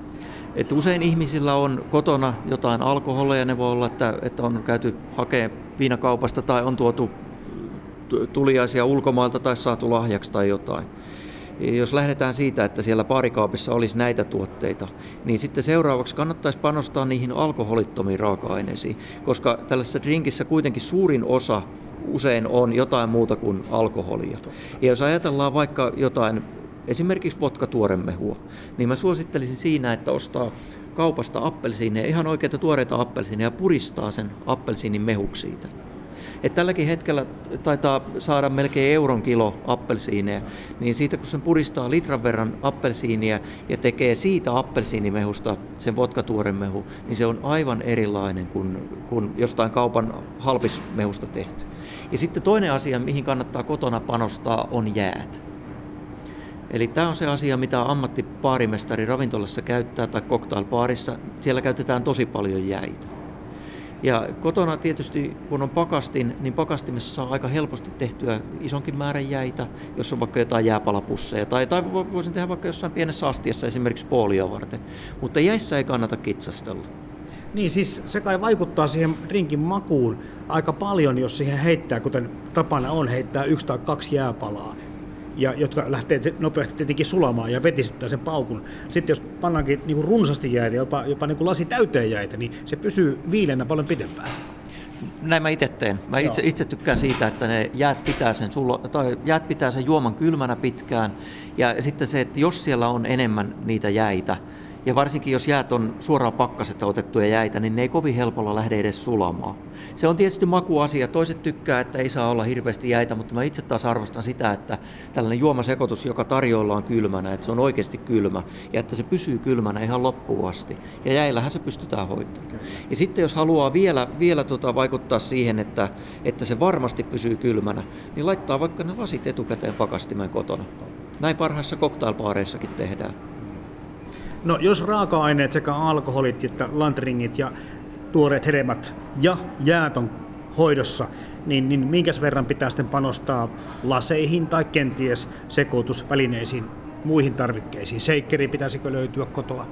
Et usein ihmisillä on kotona jotain alkoholia, ne voi olla, että, että on käyty hakemaan viinakaupasta tai on tuotu tuliaisia ulkomailta tai saatu lahjaksi tai jotain. Jos lähdetään siitä, että siellä paarikaapissa olisi näitä tuotteita, niin sitten seuraavaksi kannattaisi panostaa niihin alkoholittomiin raaka-aineisiin, koska tällaisessa drinkissä kuitenkin suurin osa usein on jotain muuta kuin alkoholia. Ja jos ajatellaan vaikka jotain esimerkiksi vodka-tuoremehua, niin mä suosittelisin siinä, että ostaa kaupasta appelsiineja, ihan oikeita tuoreita appelsiineja ja puristaa sen appelsiinin mehuksi siitä. Et tälläkin hetkellä taitaa saada melkein euron kilo appelsiineja, niin siitä kun sen puristaa litran verran appelsiinia ja tekee siitä appelsiinimehusta sen vodkatuoremehu, niin se on aivan erilainen kuin, kuin jostain kaupan halpismehusta tehty. Ja sitten toinen asia, mihin kannattaa kotona panostaa, on jäät. Eli tämä on se asia, mitä ammattipaarimestari ravintolassa käyttää tai cocktailpaarissa. Siellä käytetään tosi paljon jäitä. Ja kotona tietysti, kun on pakastin, niin pakastimessa saa aika helposti tehtyä isonkin määrän jäitä, jos on vaikka jotain jääpalapusseja. Tai, tai voisin tehdä vaikka jossain pienessä astiassa esimerkiksi poolia varten. Mutta jäissä ei kannata kitsastella. Niin, siis se kai vaikuttaa siihen drinkin makuun aika paljon, jos siihen heittää, kuten tapana on, heittää yksi tai kaksi jääpalaa ja jotka lähtee nopeasti tietenkin sulamaan ja vetisyttää sen paukun. Sitten jos pannaankin niin kuin runsasti jäitä, jopa, jopa niin kuin lasi täyteen jäitä, niin se pysyy viilenä paljon pitempään. Näin mä itse teen. Mä itse, itse tykkään siitä, että ne jäät pitää, sen sulo, tai jäät pitää sen juoman kylmänä pitkään. Ja sitten se, että jos siellä on enemmän niitä jäitä, ja varsinkin jos jäät on suoraan pakkasesta otettuja jäitä, niin ne ei kovin helpolla lähde edes sulamaan. Se on tietysti makuasia. Toiset tykkää, että ei saa olla hirveästi jäitä, mutta mä itse taas arvostan sitä, että tällainen juomasekoitus, joka tarjoillaan kylmänä, että se on oikeasti kylmä ja että se pysyy kylmänä ihan loppuun asti. Ja jäillähän se pystytään hoitamaan. Ja sitten jos haluaa vielä, vielä tota vaikuttaa siihen, että, että se varmasti pysyy kylmänä, niin laittaa vaikka ne lasit etukäteen pakastimeen kotona. Näin parhaissa cocktailpaareissakin tehdään. No jos raaka-aineet sekä alkoholit että lantringit ja tuoreet hedelmät ja jäät on hoidossa, niin, niin minkäs verran pitää sitten panostaa laseihin tai kenties sekoitusvälineisiin, muihin tarvikkeisiin? Seikkeri pitäisikö löytyä kotoa?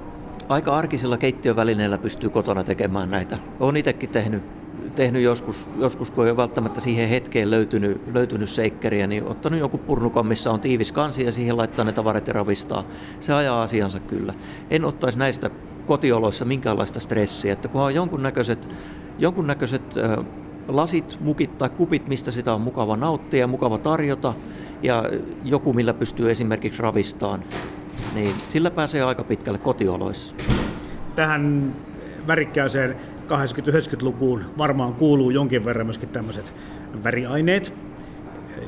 Aika arkisilla keittiövälineillä pystyy kotona tekemään näitä. Olen itsekin tehnyt tehnyt joskus, joskus, kun ei ole välttämättä siihen hetkeen löytynyt, löytynyt seikkeriä, niin ottanut joku purnukan, missä on tiivis kansi ja siihen laittaa ne tavarat ja ravistaa. Se ajaa asiansa kyllä. En ottaisi näistä kotioloissa minkäänlaista stressiä, että kun on jonkunnäköiset, jonkunnäköiset lasit, mukit tai kupit, mistä sitä on mukava nauttia ja mukava tarjota, ja joku, millä pystyy esimerkiksi ravistaan, niin sillä pääsee aika pitkälle kotioloissa. Tähän värikkääseen 80-90-lukuun varmaan kuuluu jonkin verran myöskin tämmöiset väriaineet,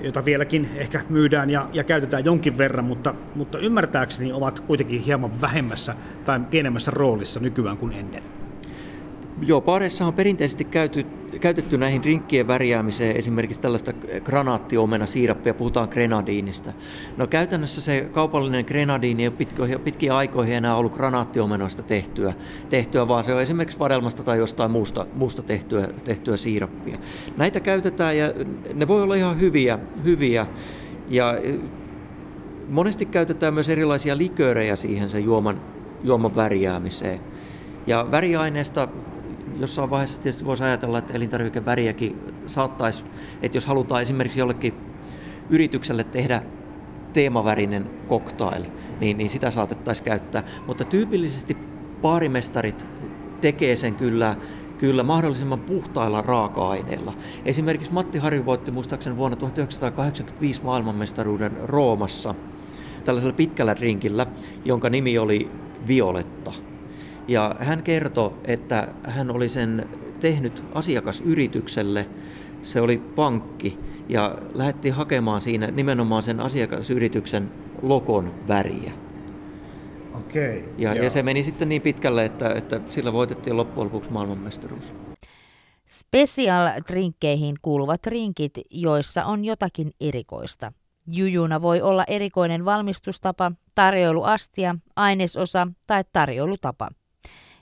joita vieläkin ehkä myydään ja, ja käytetään jonkin verran, mutta, mutta ymmärtääkseni ovat kuitenkin hieman vähemmässä tai pienemmässä roolissa nykyään kuin ennen. Joo, baareissa on perinteisesti käyty, käytetty näihin drinkkien värjäämiseen esimerkiksi tällaista granaattiomena siirappia, puhutaan grenadiinista. No käytännössä se kaupallinen grenadiini ei ole pitkiä, aikoihin enää ollut granaattiomenoista tehtyä, tehtyä, vaan se on esimerkiksi vadelmasta tai jostain muusta, muusta tehtyä, tehtyä siirappia. Näitä käytetään ja ne voi olla ihan hyviä, hyviä ja monesti käytetään myös erilaisia liköörejä siihen sen juoman, juoman värjäämiseen. Ja väriaineesta jossain vaiheessa tietysti voisi ajatella, että elintarvikeväriäkin saattaisi, että jos halutaan esimerkiksi jollekin yritykselle tehdä teemavärinen cocktail, niin, niin sitä saatettaisiin käyttää. Mutta tyypillisesti paarimestarit tekee sen kyllä, kyllä mahdollisimman puhtailla raaka-aineilla. Esimerkiksi Matti Harju voitti muistaakseni vuonna 1985 maailmanmestaruuden Roomassa tällaisella pitkällä rinkillä, jonka nimi oli Violetta – ja hän kertoi, että hän oli sen tehnyt asiakasyritykselle, se oli pankki, ja lähetti hakemaan siinä nimenomaan sen asiakasyrityksen lokon väriä. Okei. Ja, ja se meni sitten niin pitkälle, että, että sillä voitettiin loppujen lopuksi maailmanmestaruus. Special-drinkkeihin kuuluvat rinkit, joissa on jotakin erikoista. Jujuna voi olla erikoinen valmistustapa, tarjoiluastia, ainesosa tai tarjoilutapa.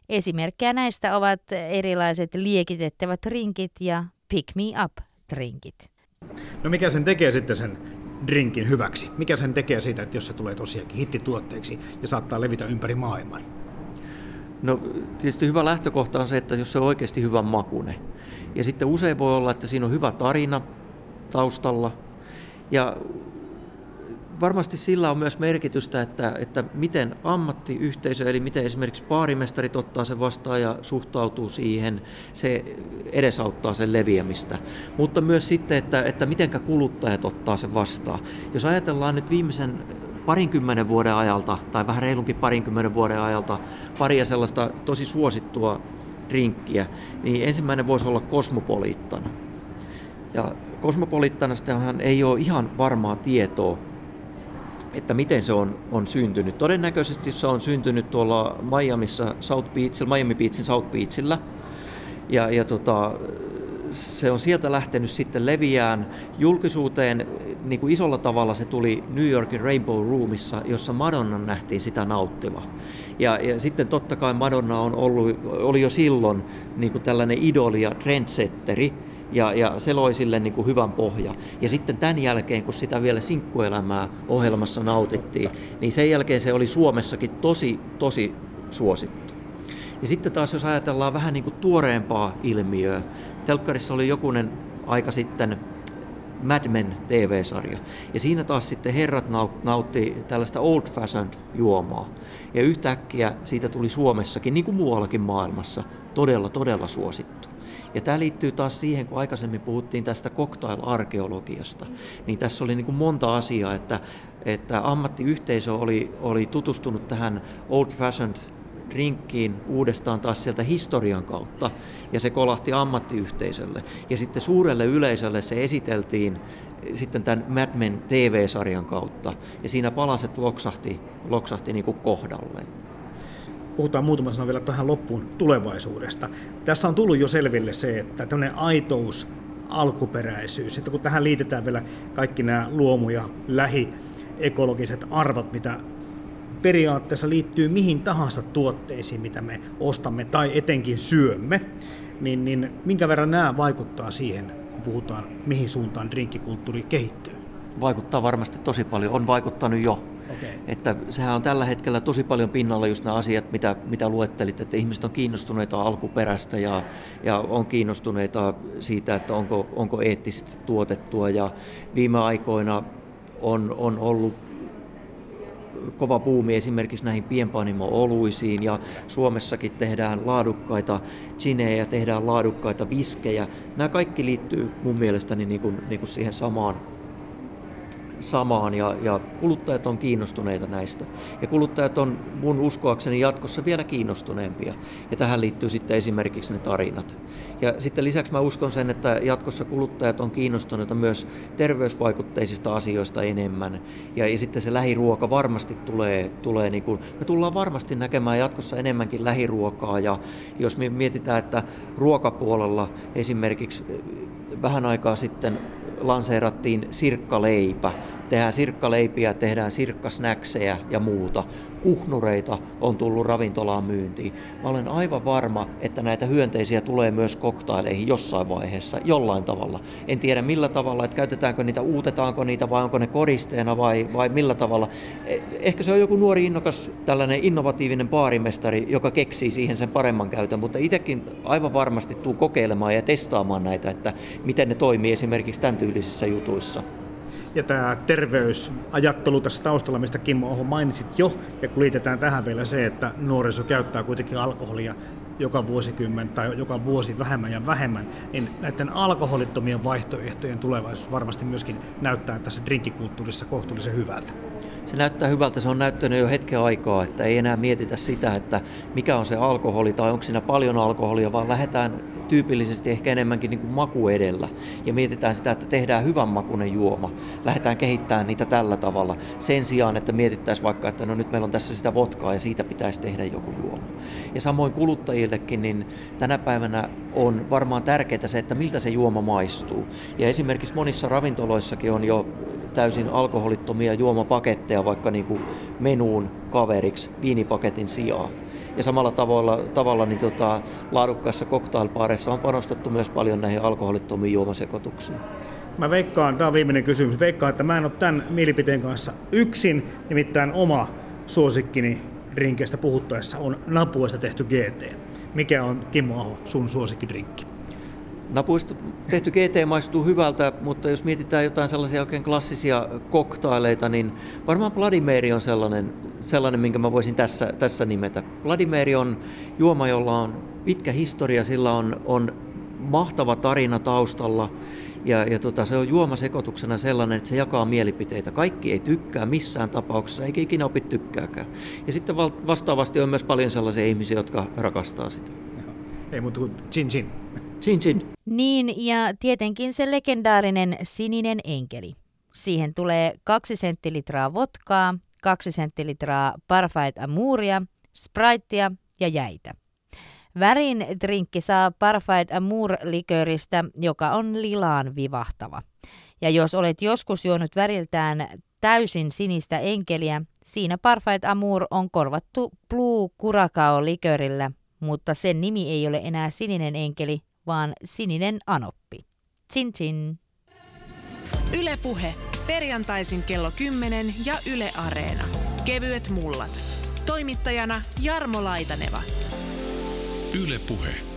Esimerkkejä näistä ovat erilaiset liekitettävät rinkit ja pick me up drinkit. No mikä sen tekee sitten sen drinkin hyväksi? Mikä sen tekee siitä, että jos se tulee tosiaankin hittituotteeksi ja saattaa levitä ympäri maailman? No tietysti hyvä lähtökohta on se, että jos se on oikeasti hyvän makune. Ja sitten usein voi olla, että siinä on hyvä tarina taustalla. Ja varmasti sillä on myös merkitystä, että, että miten ammattiyhteisö, eli miten esimerkiksi baarimestarit ottaa sen vastaan ja suhtautuu siihen, se edesauttaa sen leviämistä. Mutta myös sitten, että, että miten kuluttajat ottaa sen vastaan. Jos ajatellaan nyt viimeisen parinkymmenen vuoden ajalta, tai vähän reilunkin parinkymmenen vuoden ajalta, paria sellaista tosi suosittua drinkkiä, niin ensimmäinen voisi olla Cosmopolitan. Ja Cosmopolitanastahan ei ole ihan varmaa tietoa, että miten se on, on syntynyt. Todennäköisesti se on syntynyt tuolla Miamiissa, South Beachillä, Miami Beachin South Beachillä. Ja, ja tota, se on sieltä lähtenyt sitten leviään julkisuuteen. Niin kuin isolla tavalla se tuli New Yorkin Rainbow Roomissa, jossa Madonna nähtiin sitä nauttiva. Ja, ja sitten totta kai Madonna on ollut, oli jo silloin niin kuin tällainen idoli ja trendsetteri, ja, ja se loi sille niin kuin hyvän pohja. Ja sitten tämän jälkeen, kun sitä vielä sinkkuelämää ohjelmassa nautittiin, niin sen jälkeen se oli Suomessakin tosi, tosi suosittu. Ja sitten taas jos ajatellaan vähän niin kuin tuoreempaa ilmiöä, telkkarissa oli jokunen aika sitten Mad Men TV-sarja. Ja siinä taas sitten herrat nautti tällaista old fashioned juomaa. Ja yhtäkkiä siitä tuli Suomessakin, niin kuin muuallakin maailmassa, todella, todella suosittu. Ja tämä liittyy taas siihen, kun aikaisemmin puhuttiin tästä cocktail-arkeologiasta, niin tässä oli niin kuin monta asiaa, että, että ammattiyhteisö oli, oli tutustunut tähän old fashioned drinkkiin uudestaan taas sieltä historian kautta, ja se kolahti ammattiyhteisölle. Ja sitten suurelle yleisölle se esiteltiin sitten tämän Mad Men TV-sarjan kautta, ja siinä palaset loksahti, loksahti niin kuin kohdalleen puhutaan muutama sana vielä tähän loppuun tulevaisuudesta. Tässä on tullut jo selville se, että tämmöinen aitous, alkuperäisyys, että kun tähän liitetään vielä kaikki nämä luomu- ja lähiekologiset arvot, mitä periaatteessa liittyy mihin tahansa tuotteisiin, mitä me ostamme tai etenkin syömme, niin, niin minkä verran nämä vaikuttaa siihen, kun puhutaan, mihin suuntaan drinkkikulttuuri kehittyy? Vaikuttaa varmasti tosi paljon, on vaikuttanut jo. Okay. Että sehän on tällä hetkellä tosi paljon pinnalla just nämä asiat, mitä, mitä luettelit, että ihmiset on kiinnostuneita alkuperästä ja, ja on kiinnostuneita siitä, että onko, onko eettisesti tuotettua ja viime aikoina on, on ollut kova buumi esimerkiksi näihin pienpanimo-oluisiin ja Suomessakin tehdään laadukkaita ginejä, tehdään laadukkaita viskejä. Nämä kaikki liittyy mun mielestäni niin kuin, niin kuin siihen samaan samaan ja, ja kuluttajat on kiinnostuneita näistä. Ja kuluttajat on mun uskoakseni jatkossa vielä kiinnostuneempia. Ja tähän liittyy sitten esimerkiksi ne tarinat. Ja sitten lisäksi mä uskon sen, että jatkossa kuluttajat on kiinnostuneita myös terveysvaikutteisista asioista enemmän. Ja, ja sitten se lähiruoka varmasti tulee, tulee niin kuin, me tullaan varmasti näkemään jatkossa enemmänkin lähiruokaa. Ja jos me mietitään, että ruokapuolella esimerkiksi vähän aikaa sitten lanseerattiin sirkkaleipä. Tehdään sirkkaleipiä, tehdään sirkkasnäksejä ja muuta. Kuhnureita on tullut ravintolaan myyntiin. Mä olen aivan varma, että näitä hyönteisiä tulee myös koktaileihin jossain vaiheessa, jollain tavalla. En tiedä millä tavalla, että käytetäänkö niitä, uutetaanko niitä vai onko ne koristeena vai, vai millä tavalla. E, ehkä se on joku nuori innokas, tällainen innovatiivinen baarimestari, joka keksii siihen sen paremman käytön, mutta itsekin aivan varmasti tuu kokeilemaan ja testaamaan näitä, että miten ne toimii esimerkiksi tämän tyylisissä jutuissa. Ja tämä terveysajattelu tässä taustalla, mistä Kimmo Oho mainitsit jo, ja kun liitetään tähän vielä se, että nuoriso käyttää kuitenkin alkoholia joka vuosikymmen tai joka vuosi vähemmän ja vähemmän, niin näiden alkoholittomien vaihtoehtojen tulevaisuus varmasti myöskin näyttää tässä drinkkikulttuurissa kohtuullisen hyvältä. Se näyttää hyvältä, se on näyttänyt jo hetken aikaa, että ei enää mietitä sitä, että mikä on se alkoholi tai onko siinä paljon alkoholia, vaan lähdetään tyypillisesti ehkä enemmänkin niin kuin maku edellä. Ja mietitään sitä, että tehdään hyvän makunen juoma. Lähdetään kehittämään niitä tällä tavalla. Sen sijaan, että mietittäisiin vaikka, että no nyt meillä on tässä sitä votkaa ja siitä pitäisi tehdä joku juoma. Ja samoin kuluttajillekin, niin tänä päivänä on varmaan tärkeää se, että miltä se juoma maistuu. Ja esimerkiksi monissa ravintoloissakin on jo täysin alkoholittomia juomapaketteja vaikka niin kuin menuun kaveriksi viinipaketin sijaan. Ja samalla tavalla, tavalla niin tota, laadukkaissa cocktailpaareissa on panostettu myös paljon näihin alkoholittomiin juomasekoituksiin. Mä veikkaan, tämä on viimeinen kysymys, veikkaan, että mä en ole tämän mielipiteen kanssa yksin, nimittäin oma suosikkini drinkeistä puhuttaessa on napuista tehty GT. Mikä on Kimmo Aho sun suosikkidrinkki? Napuista tehty GT maistuu hyvältä, mutta jos mietitään jotain sellaisia oikein klassisia koktaileita, niin varmaan Vladimir on sellainen, sellainen minkä mä voisin tässä, tässä nimetä. Vladimir on juoma, jolla on pitkä historia, sillä on, on mahtava tarina taustalla ja, ja tota, se on juomasekoituksena sellainen, että se jakaa mielipiteitä. Kaikki ei tykkää missään tapauksessa, eikä ikinä opi tykkääkään. Ja sitten vastaavasti on myös paljon sellaisia ihmisiä, jotka rakastaa sitä. Ei muuta kuin chin chin. Chin chin. Niin, ja tietenkin se legendaarinen sininen enkeli. Siihen tulee kaksi senttilitraa votkaa, kaksi senttilitraa Parfait Amuria, Spritea ja jäitä. Värin drinkki saa Parfait Amour-likööristä, joka on lilaan vivahtava. Ja jos olet joskus juonut väriltään täysin sinistä enkeliä, siinä Parfait Amour on korvattu Blue Curacao likörillä, mutta sen nimi ei ole enää sininen enkeli, vaan sininen anoppi. Chin chin. Ylepuhe perjantaisin kello 10 ja Yle Areena. Kevyet mullat. Toimittajana Jarmo Laitaneva. Yle Puhe.